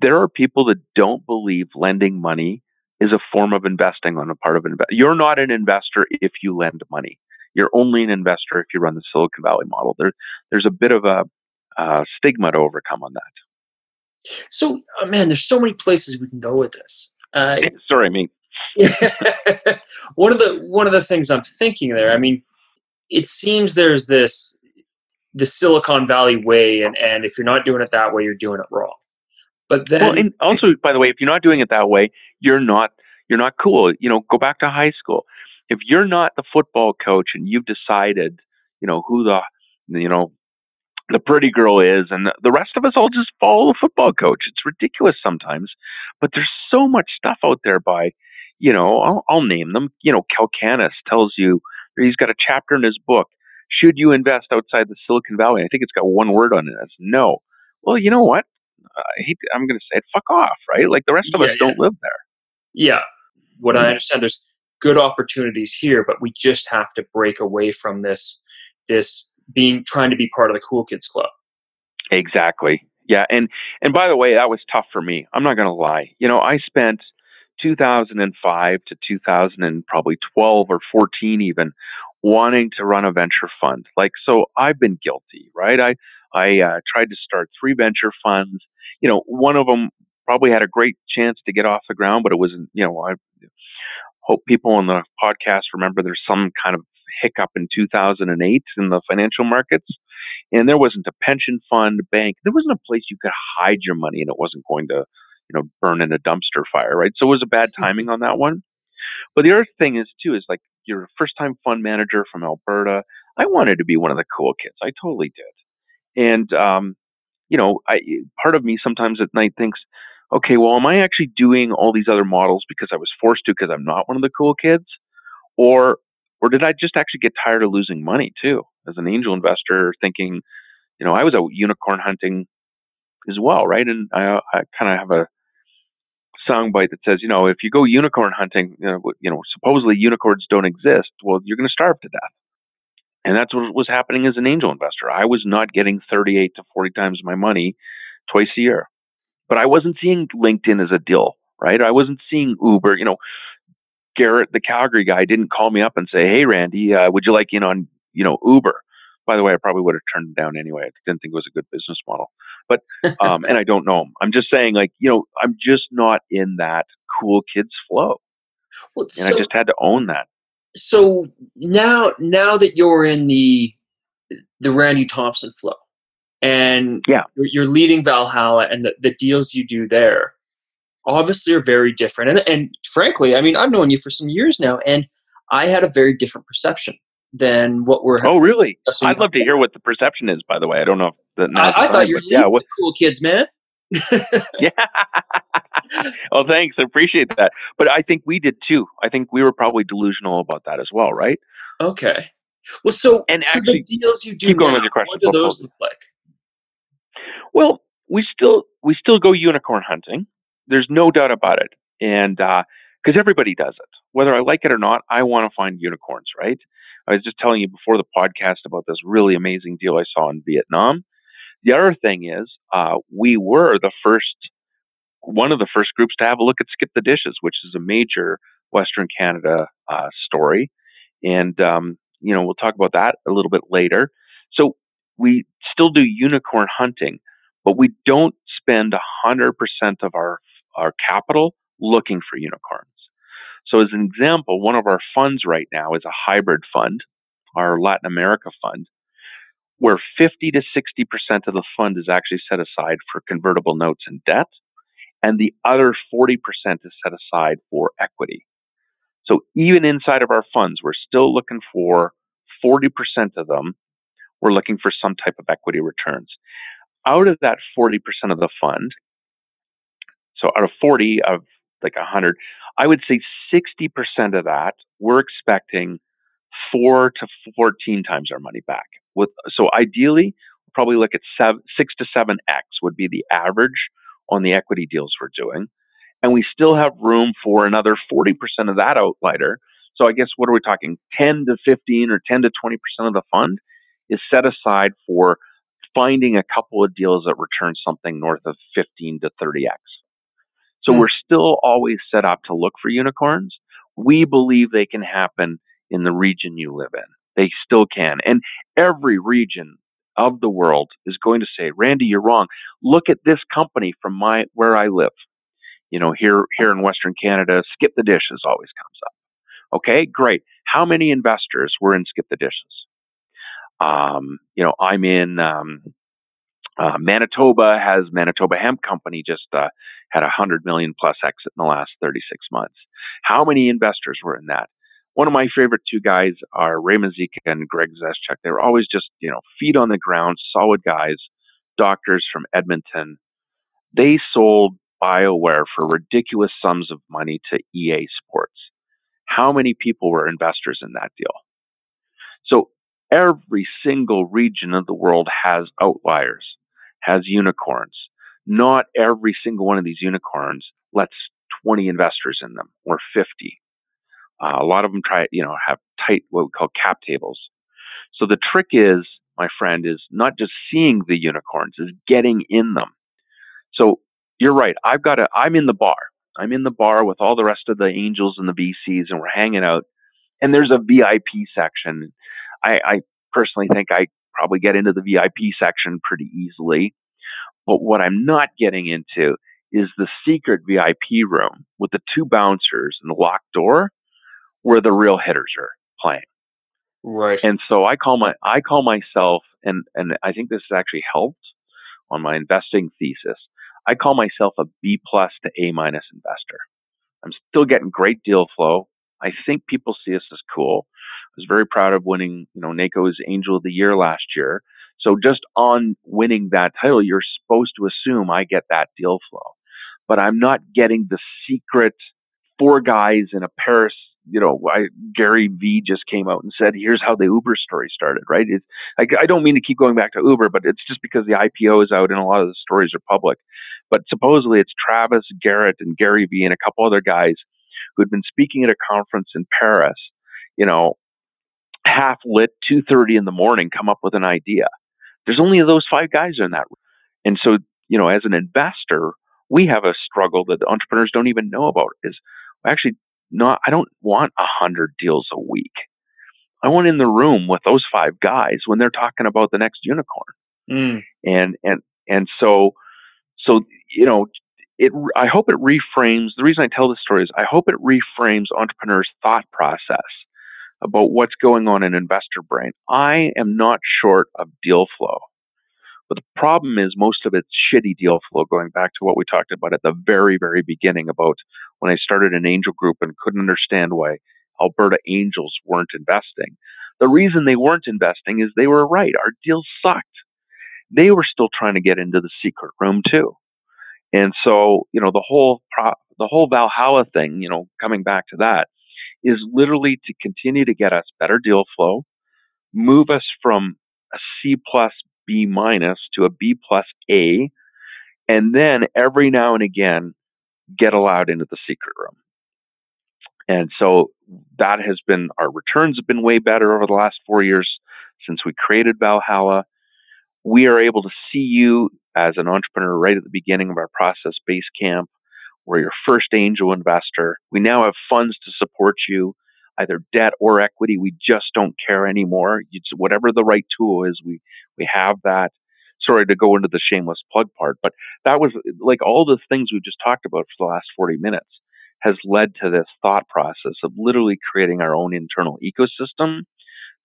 There are people that don't believe lending money is a form of investing on a part of invest. You're not an investor if you lend money. You're only an investor if you run the Silicon Valley model. There, there's a bit of a uh, stigma to overcome on that. So, uh, man, there's so many places we can go with this. Uh, (laughs) Sorry, me. (laughs) one of the one of the things I'm thinking there. I mean, it seems there's this the Silicon Valley way, and and if you're not doing it that way, you're doing it wrong. But then, well, and also, by the way, if you're not doing it that way, you're not you're not cool. You know, go back to high school. If you're not the football coach and you've decided, you know, who the you know the pretty girl is, and the rest of us all just follow the football coach. It's ridiculous sometimes, but there's so much stuff out there by, you know, I'll, I'll name them. You know, Calacanis tells you he's got a chapter in his book. Should you invest outside the Silicon Valley? I think it's got one word on it. It's no. Well, you know what? I hate, I'm going to say it, fuck off, right? Like the rest of yeah, us don't live there. Yeah. What mm-hmm. I understand, there's good opportunities here, but we just have to break away from this, this being trying to be part of the cool kids club. Exactly. Yeah. And, and by the way, that was tough for me. I'm not going to lie. You know, I spent 2005 to 2000 and probably 12 or 14 even wanting to run a venture fund. Like, so I've been guilty, right? I, I uh, tried to start three venture funds. You know, one of them probably had a great chance to get off the ground, but it wasn't. You know, I hope people on the podcast remember there's some kind of hiccup in 2008 in the financial markets, and there wasn't a pension fund, bank. There wasn't a place you could hide your money, and it wasn't going to, you know, burn in a dumpster fire, right? So it was a bad (laughs) timing on that one. But the other thing is too is like you're a first time fund manager from Alberta. I wanted to be one of the cool kids. I totally did. And um, you know, I part of me sometimes at night thinks, okay, well, am I actually doing all these other models because I was forced to because I'm not one of the cool kids, or or did I just actually get tired of losing money too as an angel investor, thinking, you know, I was out unicorn hunting as well, right? And I, I kind of have a soundbite that says, you know, if you go unicorn hunting, you know, you know, supposedly unicorns don't exist. Well, you're going to starve to death. And that's what was happening as an angel investor. I was not getting 38 to 40 times my money twice a year. But I wasn't seeing LinkedIn as a deal, right? I wasn't seeing Uber. You know, Garrett, the Calgary guy, didn't call me up and say, "Hey, Randy, uh, would you like in on you know Uber?" By the way, I probably would have turned him down anyway. I didn't think it was a good business model. But (laughs) um, and I don't know him. I'm just saying, like you know, I'm just not in that cool kids flow, well, and so, I just had to own that so now now that you're in the the Randy Thompson flow and yeah. you're, you're leading Valhalla and the, the deals you do there obviously are very different. And, and frankly, I mean, I've known you for some years now and I had a very different perception than what we're. Oh, really? I'd love to hear what the perception is. By the way, I don't know if the. I, I thought you were yeah, what, cool kids, man. (laughs) yeah. well, thanks. I appreciate that. But I think we did too. I think we were probably delusional about that as well, right? Okay. Well, so and so actually, the deals you do keep going now, with your question. what do those look like? Well, we still we still go unicorn hunting. There's no doubt about it, and because uh, everybody does it, whether I like it or not, I want to find unicorns, right? I was just telling you before the podcast about this really amazing deal I saw in Vietnam. The other thing is, uh, we were the first, one of the first groups to have a look at Skip the Dishes, which is a major Western Canada uh, story. And, um, you know, we'll talk about that a little bit later. So we still do unicorn hunting, but we don't spend 100% of our, our capital looking for unicorns. So, as an example, one of our funds right now is a hybrid fund, our Latin America fund, where 50 to 60% of the fund is actually set aside for convertible notes and debt, and the other 40% is set aside for equity. So, even inside of our funds, we're still looking for 40% of them, we're looking for some type of equity returns. Out of that 40% of the fund, so out of 40 of like 100, I would say 60% of that we're expecting four to 14 times our money back. With so ideally, we'll probably look at seven, six to seven x would be the average on the equity deals we're doing, and we still have room for another 40% of that outlier. So I guess what are we talking? 10 to 15 or 10 to 20% of the fund is set aside for finding a couple of deals that return something north of 15 to 30x. So mm we're still always set up to look for unicorns. We believe they can happen in the region you live in. They still can. And every region of the world is going to say, Randy, you're wrong. Look at this company from my where I live. You know, here here in Western Canada, Skip the Dishes always comes up. Okay, great. How many investors were in Skip the Dishes? Um, you know, I'm in um, uh, Manitoba has Manitoba Hemp Company just uh, had a hundred million plus exit in the last 36 months. How many investors were in that? One of my favorite two guys are Ray Muzyka and Greg Zeschuk. They were always just you know feet on the ground, solid guys, doctors from Edmonton. They sold BioWare for ridiculous sums of money to EA Sports. How many people were investors in that deal? So every single region of the world has outliers has unicorns. Not every single one of these unicorns lets 20 investors in them or 50. Uh, a lot of them try, you know, have tight what we call cap tables. So the trick is, my friend, is not just seeing the unicorns, is getting in them. So you're right. I've got a. I'm in the bar. I'm in the bar with all the rest of the angels and the VCs, and we're hanging out. And there's a VIP section. I, I personally think I probably get into the VIP section pretty easily. But what I'm not getting into is the secret VIP room with the two bouncers and the locked door where the real hitters are playing. Right. And so I call my I call myself and and I think this has actually helped on my investing thesis. I call myself a B plus to A minus investor. I'm still getting great deal flow. I think people see us as cool I was very proud of winning, you know, NACO's Angel of the Year last year. So just on winning that title, you're supposed to assume I get that deal flow. But I'm not getting the secret four guys in a Paris, you know, I, Gary Vee just came out and said, here's how the Uber story started, right? I, I don't mean to keep going back to Uber, but it's just because the IPO is out and a lot of the stories are public. But supposedly it's Travis Garrett and Gary Vee and a couple other guys who had been speaking at a conference in Paris, you know, half lit 2.30 in the morning come up with an idea there's only those five guys in that room. and so you know as an investor we have a struggle that the entrepreneurs don't even know about is actually not i don't want a hundred deals a week i want in the room with those five guys when they're talking about the next unicorn mm. and and and so so you know it i hope it reframes the reason i tell this story is i hope it reframes entrepreneurs thought process about what's going on in investor brain. I am not short of deal flow. But the problem is most of it's shitty deal flow, going back to what we talked about at the very, very beginning about when I started an angel group and couldn't understand why Alberta angels weren't investing. The reason they weren't investing is they were right. Our deals sucked. They were still trying to get into the secret room too. And so, you know, the whole pro- the whole Valhalla thing, you know, coming back to that, is literally to continue to get us better deal flow, move us from a C plus B minus to a B plus A, and then every now and again get allowed into the secret room. And so that has been our returns have been way better over the last four years since we created Valhalla. We are able to see you as an entrepreneur right at the beginning of our process base camp. We're your first angel investor. We now have funds to support you, either debt or equity. We just don't care anymore. It's whatever the right tool is, we we have that. Sorry to go into the shameless plug part, but that was like all the things we've just talked about for the last 40 minutes. has led to this thought process of literally creating our own internal ecosystem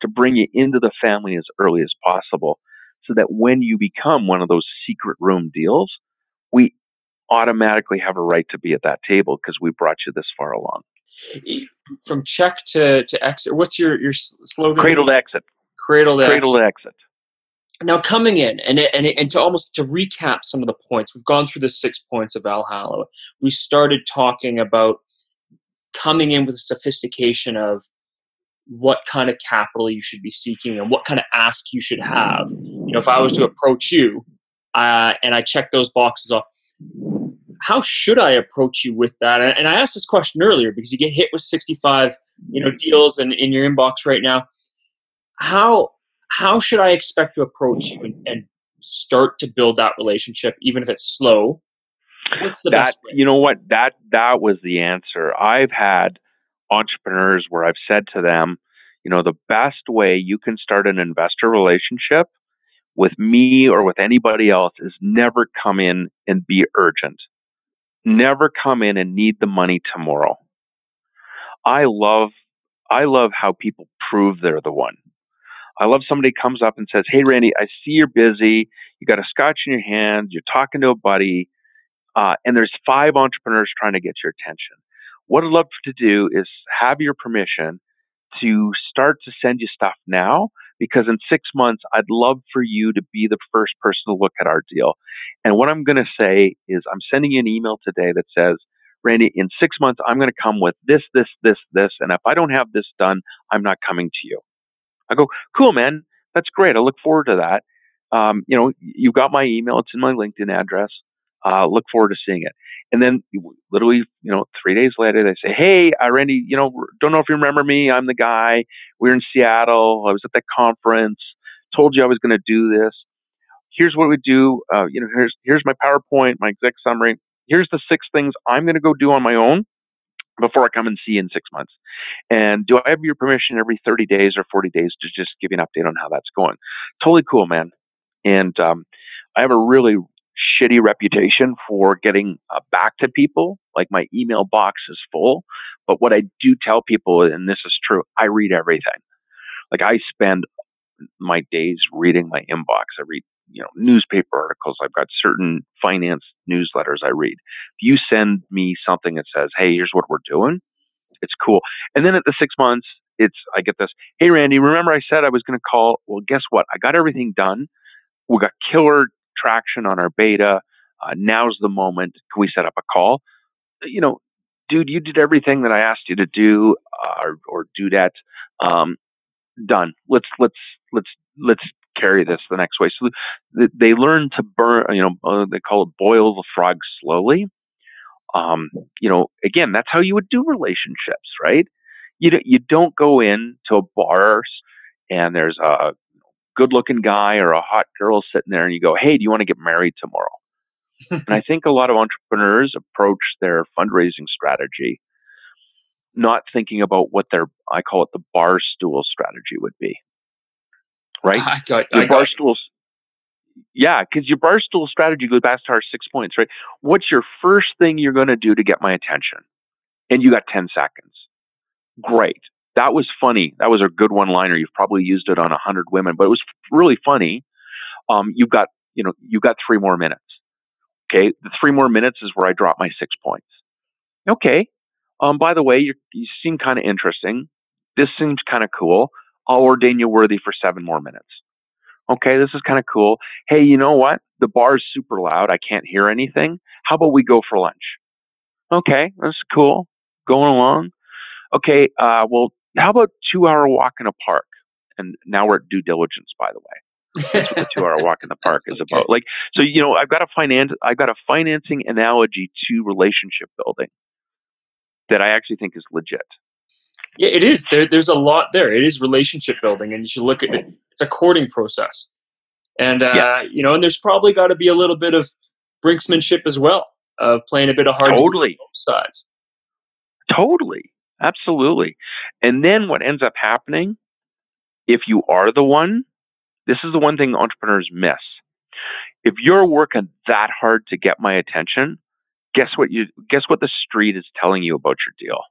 to bring you into the family as early as possible so that when you become one of those secret room deals, we automatically have a right to be at that table because we brought you this far along. From check to, to exit, what's your, your slogan? Cradle to exit. Cradle to Cradle exit. to exit. Now coming in and and and to almost to recap some of the points, we've gone through the six points of Valhalla. We started talking about coming in with a sophistication of what kind of capital you should be seeking and what kind of ask you should have. You know, if I was to approach you uh, and I check those boxes off, how should I approach you with that? And I asked this question earlier because you get hit with 65, you know, deals in, in your inbox right now. How how should I expect to approach you and, and start to build that relationship, even if it's slow? What's the that, best way? You know what? That that was the answer. I've had entrepreneurs where I've said to them, you know, the best way you can start an investor relationship with me or with anybody else is never come in and be urgent. Never come in and need the money tomorrow. I love I love how people prove they're the one. I love somebody comes up and says, "Hey Randy, I see you're busy. You got a scotch in your hand. You're talking to a buddy, uh, and there's five entrepreneurs trying to get your attention. What I'd love to do is have your permission to start to send you stuff now because in six months, I'd love for you to be the first person to look at our deal. And what I'm going to say is, I'm sending you an email today that says, Randy, in six months, I'm going to come with this, this, this, this. And if I don't have this done, I'm not coming to you. I go, cool, man. That's great. I look forward to that. Um, you know, you've got my email. It's in my LinkedIn address. Uh, look forward to seeing it. And then literally, you know, three days later, they say, Hey, uh, Randy, you know, don't know if you remember me. I'm the guy. We are in Seattle. I was at that conference. Told you I was going to do this. Here's what we do. Uh, you know, here's, here's my PowerPoint, my exec summary. Here's the six things I'm going to go do on my own before I come and see you in six months. And do I have your permission every 30 days or 40 days to just give you an update on how that's going? Totally cool, man. And um, I have a really shitty reputation for getting uh, back to people. Like my email box is full. But what I do tell people, and this is true, I read everything. Like I spend my days reading my inbox. I read, you know, newspaper articles. I've got certain finance newsletters I read. If you send me something that says, "Hey, here's what we're doing," it's cool. And then at the six months, it's I get this. Hey, Randy, remember I said I was going to call? Well, guess what? I got everything done. We got killer traction on our beta. Uh, now's the moment. Can we set up a call? You know, dude, you did everything that I asked you to do, uh, or, or do that. Um, done. Let's let's let's let's carry this the next way. So they learn to burn. You know, uh, they call it boil the frog slowly. Um, you know, again, that's how you would do relationships, right? You don't, you don't go in to a bar and there's a good looking guy or a hot girl sitting there and you go, Hey, do you want to get married tomorrow? and I (laughs) think a lot of entrepreneurs approach their fundraising strategy not thinking about what their, I call it the bar stool strategy would be. Right? I got, your I bar stools. Yeah, because your bar stool strategy goes back to our six points, right? What's your first thing you're going to do to get my attention? And you got 10 seconds. Great that was funny. That was a good one liner. You've probably used it on a hundred women, but it was really funny. Um, you've got, you know, you've got three more minutes. Okay. The three more minutes is where I drop my six points. Okay. Um, by the way, you you seem kind of interesting. This seems kind of cool. I'll ordain you worthy for seven more minutes. Okay. This is kind of cool. Hey, you know what? The bar is super loud. I can't hear anything. How about we go for lunch? Okay. That's cool. Going along. Okay. Uh, well, how about two hour walk in a park? And now we're at due diligence, by the way. That's what the two hour walk in the park is (laughs) about. Like, so you know, I've got a finance, I've got a financing analogy to relationship building that I actually think is legit. Yeah, it is. There, there's a lot there. It is relationship building, and you should look at it. It's a courting process, and uh, yeah. you know, and there's probably got to be a little bit of brinksmanship as well, of playing a bit of hard totally both sides. Totally, Absolutely. And then what ends up happening, if you are the one, this is the one thing entrepreneurs miss. If you're working that hard to get my attention, guess what you guess what the street is telling you about your deal.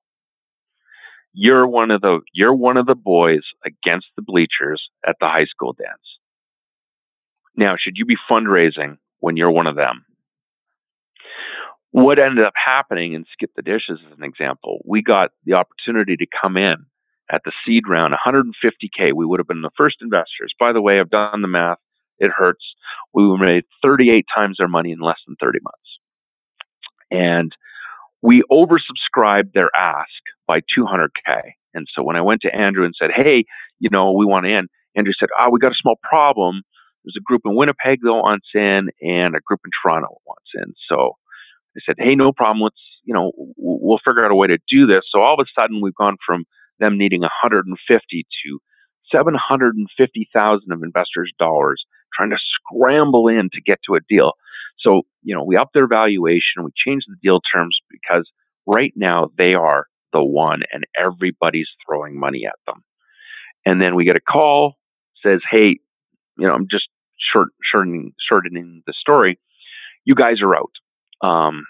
You're one of the you're one of the boys against the bleachers at the high school dance. Now, should you be fundraising when you're one of them? What ended up happening and skip the dishes as an example, we got the opportunity to come in at the seed round, 150K. We would have been the first investors. By the way, I've done the math. It hurts. We made 38 times our money in less than 30 months. And we oversubscribed their ask by 200K. And so when I went to Andrew and said, hey, you know, we want in, Andrew said, oh, we got a small problem. There's a group in Winnipeg that wants in and a group in Toronto wants in. So I said, hey, no problem. Let's, you know, we'll figure out a way to do this. So all of a sudden, we've gone from them needing 150 to 750,000 of investors' dollars trying to scramble in to get to a deal. So, you know, we up their valuation, we change the deal terms because right now they are the one and everybody's throwing money at them. And then we get a call says, "Hey, you know, I'm just short, shortening shortening the story. You guys are out." Um,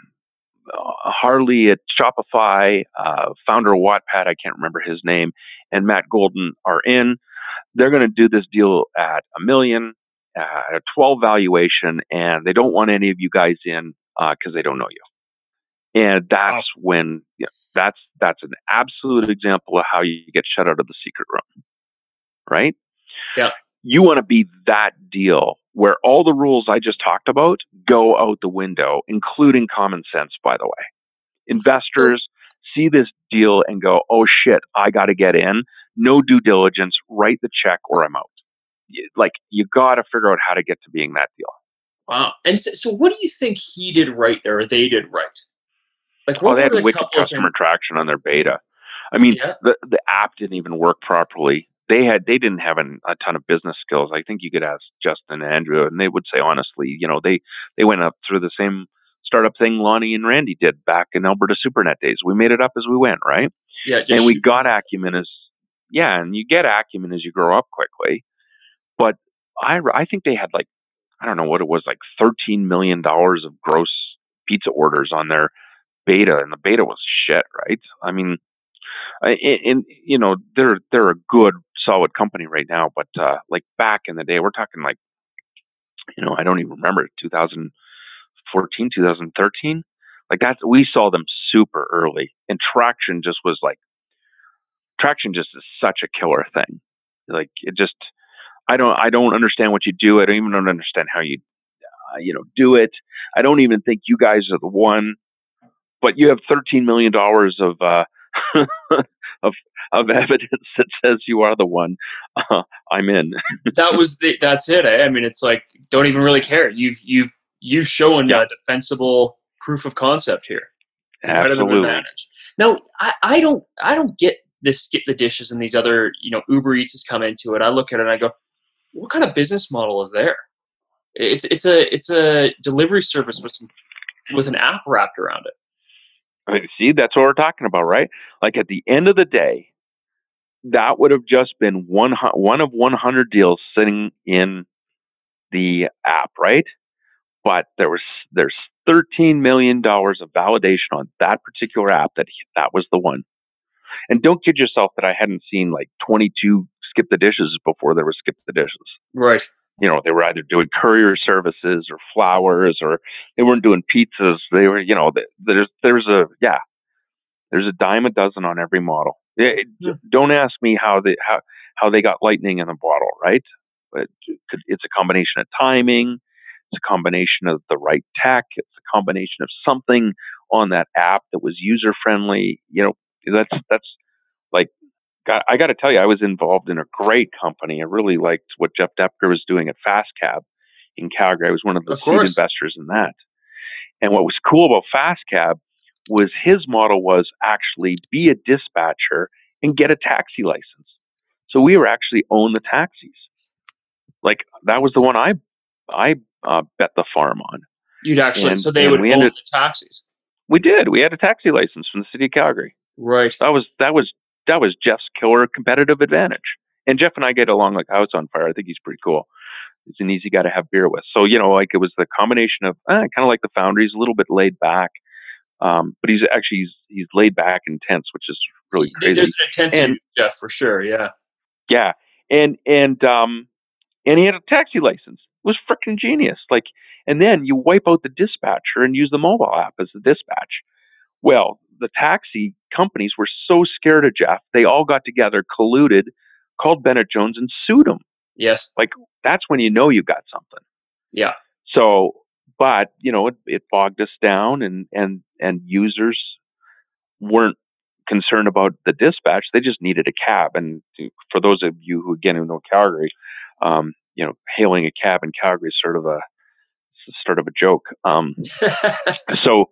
uh, Harley at Shopify, uh, founder of Wattpad, I can't remember his name, and Matt Golden are in. They're going to do this deal at a million, uh, at a 12 valuation, and they don't want any of you guys in because uh, they don't know you. And that's wow. when you know, that's that's an absolute example of how you get shut out of the secret room, right? Yeah. You want to be that deal where all the rules I just talked about go out the window, including common sense, by the way. Investors see this deal and go, oh shit, I got to get in. No due diligence, write the check or I'm out. Like, you got to figure out how to get to being that deal. Wow. And so, so, what do you think he did right there or they did right? Like, oh, what oh, they had the wicked customer traction on their beta. I mean, yeah. the, the app didn't even work properly they had they didn't have an, a ton of business skills. I think you could ask Justin and Andrew, and they would say honestly, you know, they they went up through the same startup thing Lonnie and Randy did back in Alberta SuperNet days. We made it up as we went, right? Yeah, and we got acumen as yeah, and you get acumen as you grow up quickly. But I I think they had like I don't know what it was like thirteen million dollars of gross pizza orders on their beta, and the beta was shit, right? I mean, and you know they're they're a good solid company right now, but uh, like back in the day, we're talking like, you know, I don't even remember 2014, 2013. Like that's we saw them super early, and traction just was like, traction just is such a killer thing. Like it just, I don't, I don't understand what you do. I don't even understand how you, uh, you know, do it. I don't even think you guys are the one, but you have 13 million dollars of. Uh, (laughs) of of evidence that says you are the one, uh, I'm in. (laughs) that was the, that's it. Eh? I mean, it's like don't even really care. You've you've you've shown yeah. a defensible proof of concept here. Absolutely. Now, I, I don't I don't get this skip the dishes and these other you know Uber Eats has come into it. I look at it and I go, what kind of business model is there? It's it's a it's a delivery service with some with an app wrapped around it. I mean, see, that's what we're talking about, right? Like at the end of the day, that would have just been one one of 100 deals sitting in the app, right? But there was there's 13 million dollars of validation on that particular app that that was the one. And don't kid yourself that I hadn't seen like 22 skip the dishes before there was skip the dishes. Right. You know, they were either doing courier services or flowers, or they weren't doing pizzas. They were, you know, there's there's a yeah, there's a dime a dozen on every model. It, yeah. Don't ask me how they how how they got lightning in a bottle, right? But it's a combination of timing, it's a combination of the right tech, it's a combination of something on that app that was user friendly. You know, that's that's I got to tell you, I was involved in a great company. I really liked what Jeff Depker was doing at FastCab in Calgary. I was one of the of seed investors in that. And what was cool about FastCab was his model was actually be a dispatcher and get a taxi license. So we were actually own the taxis. Like that was the one I I uh, bet the farm on. You'd actually and, so they would own ended, the taxis. We did. We had a taxi license from the city of Calgary. Right. That was that was that was Jeff's killer competitive advantage. And Jeff and I get along like house on fire. I think he's pretty cool. He's an easy guy to have beer with. So you know, like it was the combination of eh, kind of like the Foundries, a little bit laid back, Um, but he's actually he's, he's laid back and tense, which is really crazy. There's an intensity, and, Jeff, for sure. Yeah. Yeah, and and um, and he had a taxi license. It was freaking genius. Like, and then you wipe out the dispatcher and use the mobile app as the dispatch. Well, the taxi companies were so scared of Jeff, they all got together, colluded, called Bennett Jones and sued him. Yes. Like that's when you know you got something. Yeah. So, but you know, it, it bogged us down, and and and users weren't concerned about the dispatch. They just needed a cab. And to, for those of you who again who know Calgary, um, you know, hailing a cab in Calgary is sort of a sort of a joke. Um, (laughs) so.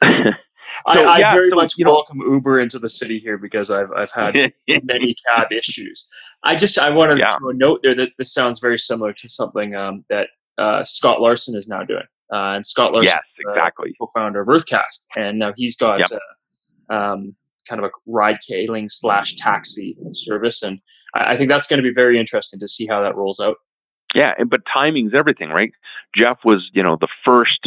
(laughs) So, I, I yeah, very so, much welcome know, Uber into the city here because I've I've had (laughs) many cab issues. I just I wanted yeah. to throw a note there that this sounds very similar to something um, that uh, Scott Larson is now doing. Uh, and Scott Larson, yes, exactly, co-founder of Earthcast, and now he's got yep. uh, um, kind of a ride-hailing slash taxi service, and I, I think that's going to be very interesting to see how that rolls out. Yeah, but timing's everything, right? Jeff was, you know, the first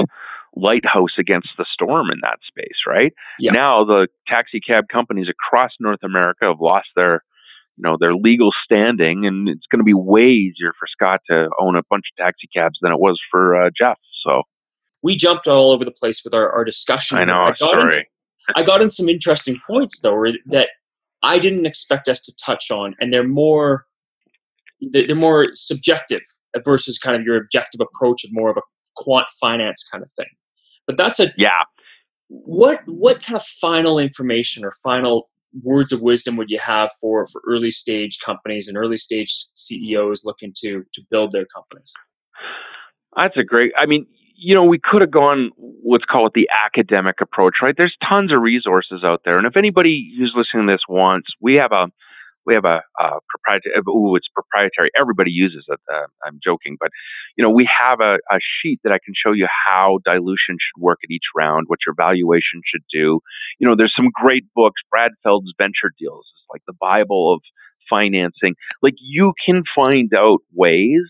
lighthouse against the storm in that space, right? Yeah. Now the taxi cab companies across North America have lost their, you know, their legal standing, and it's going to be way easier for Scott to own a bunch of taxi cabs than it was for uh, Jeff. So we jumped all over the place with our, our discussion. I know. I got, sorry. Into, I got in some interesting points though that I didn't expect us to touch on, and they're more they're more subjective versus kind of your objective approach of more of a quant finance kind of thing. But that's a yeah. What what kind of final information or final words of wisdom would you have for for early stage companies and early stage CEOs looking to to build their companies? That's a great. I mean, you know, we could have gone let's call it the academic approach, right? There's tons of resources out there, and if anybody who's listening to this wants, we have a we have a, a proprietary. Oh, it's proprietary. Everybody uses it. Uh, I'm joking, but you know, we have a, a, sheet that I can show you how dilution should work at each round, what your valuation should do. You know, there's some great books. Brad Feld's Venture Deals is like the Bible of financing. Like you can find out ways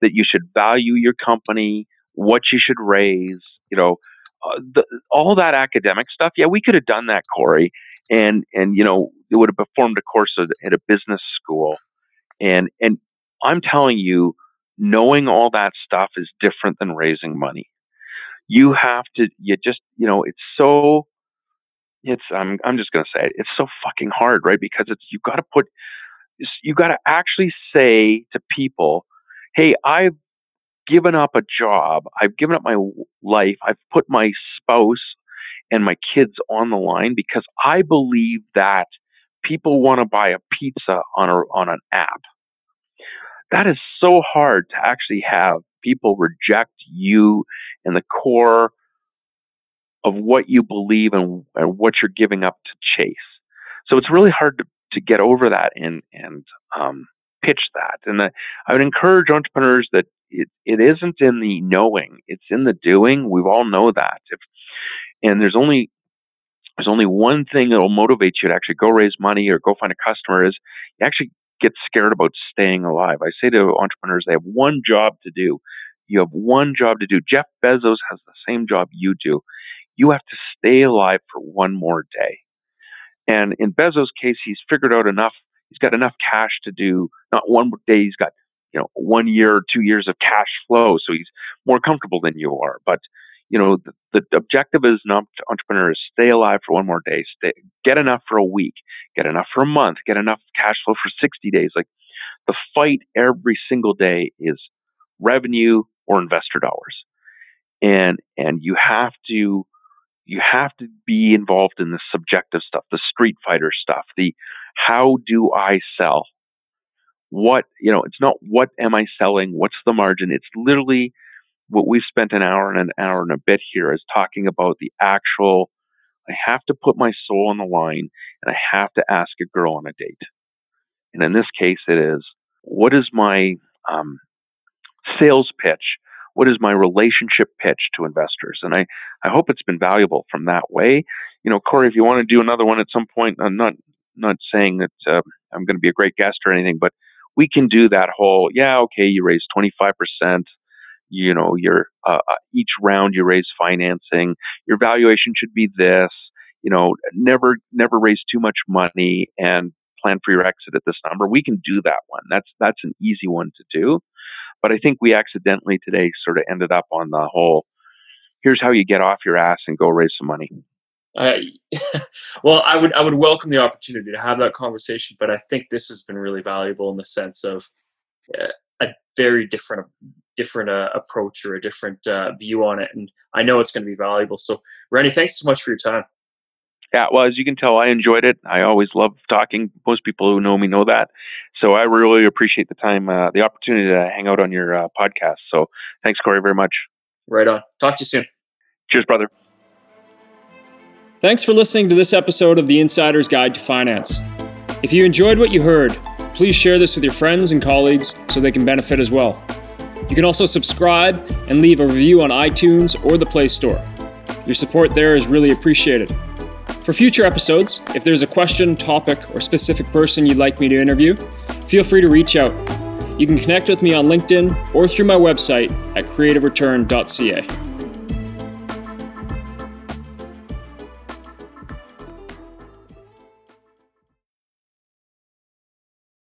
that you should value your company, what you should raise. You know, uh, the, all that academic stuff. Yeah, we could have done that, Corey, and and you know it would have performed a course at a business school, and and I'm telling you, knowing all that stuff is different than raising money. You have to, you just, you know, it's so, it's, I'm, I'm just going to say it, it's so fucking hard, right? Because it's, you've got to put, you got to actually say to people, hey, I've given up a job, I've given up my life, I've put my spouse and my kids on the line because I believe that people want to buy a pizza on a on an app. That is so hard to actually have people reject you and the core of what you believe and, and what you're giving up to chase. So it's really hard to, to get over that and and um, pitch that. And I, I would encourage entrepreneurs that it, it isn't in the knowing, it's in the doing. We all know that. If and there's only there's only one thing that will motivate you to actually go raise money or go find a customer is you actually get scared about staying alive. I say to entrepreneurs, they have one job to do. You have one job to do. Jeff Bezos has the same job you do. You have to stay alive for one more day. And in Bezos' case, he's figured out enough. He's got enough cash to do not one day. He's got you know one year, two years of cash flow, so he's more comfortable than you are. But you know, the, the objective as an entrepreneur is stay alive for one more day, stay, get enough for a week, get enough for a month, get enough cash flow for 60 days. Like the fight every single day is revenue or investor dollars. And, and you have to, you have to be involved in the subjective stuff, the street fighter stuff, the how do I sell? What, you know, it's not what am I selling? What's the margin? It's literally what we've spent an hour and an hour and a bit here is talking about the actual I have to put my soul on the line and I have to ask a girl on a date. And in this case, it is what is my um, sales pitch? What is my relationship pitch to investors? And I, I hope it's been valuable from that way. You know, Corey, if you want to do another one at some point, I'm not not saying that uh, I'm going to be a great guest or anything, but we can do that whole, yeah, okay, you raised 25%, you know, your uh, uh, each round you raise financing, your valuation should be this. You know, never never raise too much money and plan for your exit at this number. We can do that one. That's that's an easy one to do. But I think we accidentally today sort of ended up on the whole. Here's how you get off your ass and go raise some money. Uh, (laughs) well, I would I would welcome the opportunity to have that conversation, but I think this has been really valuable in the sense of uh, a very different different uh, approach or a different uh, view on it, and I know it's going to be valuable. So, Randy, thanks so much for your time. Yeah, well, as you can tell, I enjoyed it. I always love talking. Most people who know me know that. So I really appreciate the time, uh, the opportunity to hang out on your uh, podcast. So thanks, Corey, very much. Right on. Talk to you soon. Cheers, brother. Thanks for listening to this episode of The Insider's Guide to Finance. If you enjoyed what you heard, please share this with your friends and colleagues so they can benefit as well. You can also subscribe and leave a review on iTunes or the Play Store. Your support there is really appreciated. For future episodes, if there's a question, topic, or specific person you'd like me to interview, feel free to reach out. You can connect with me on LinkedIn or through my website at creativereturn.ca.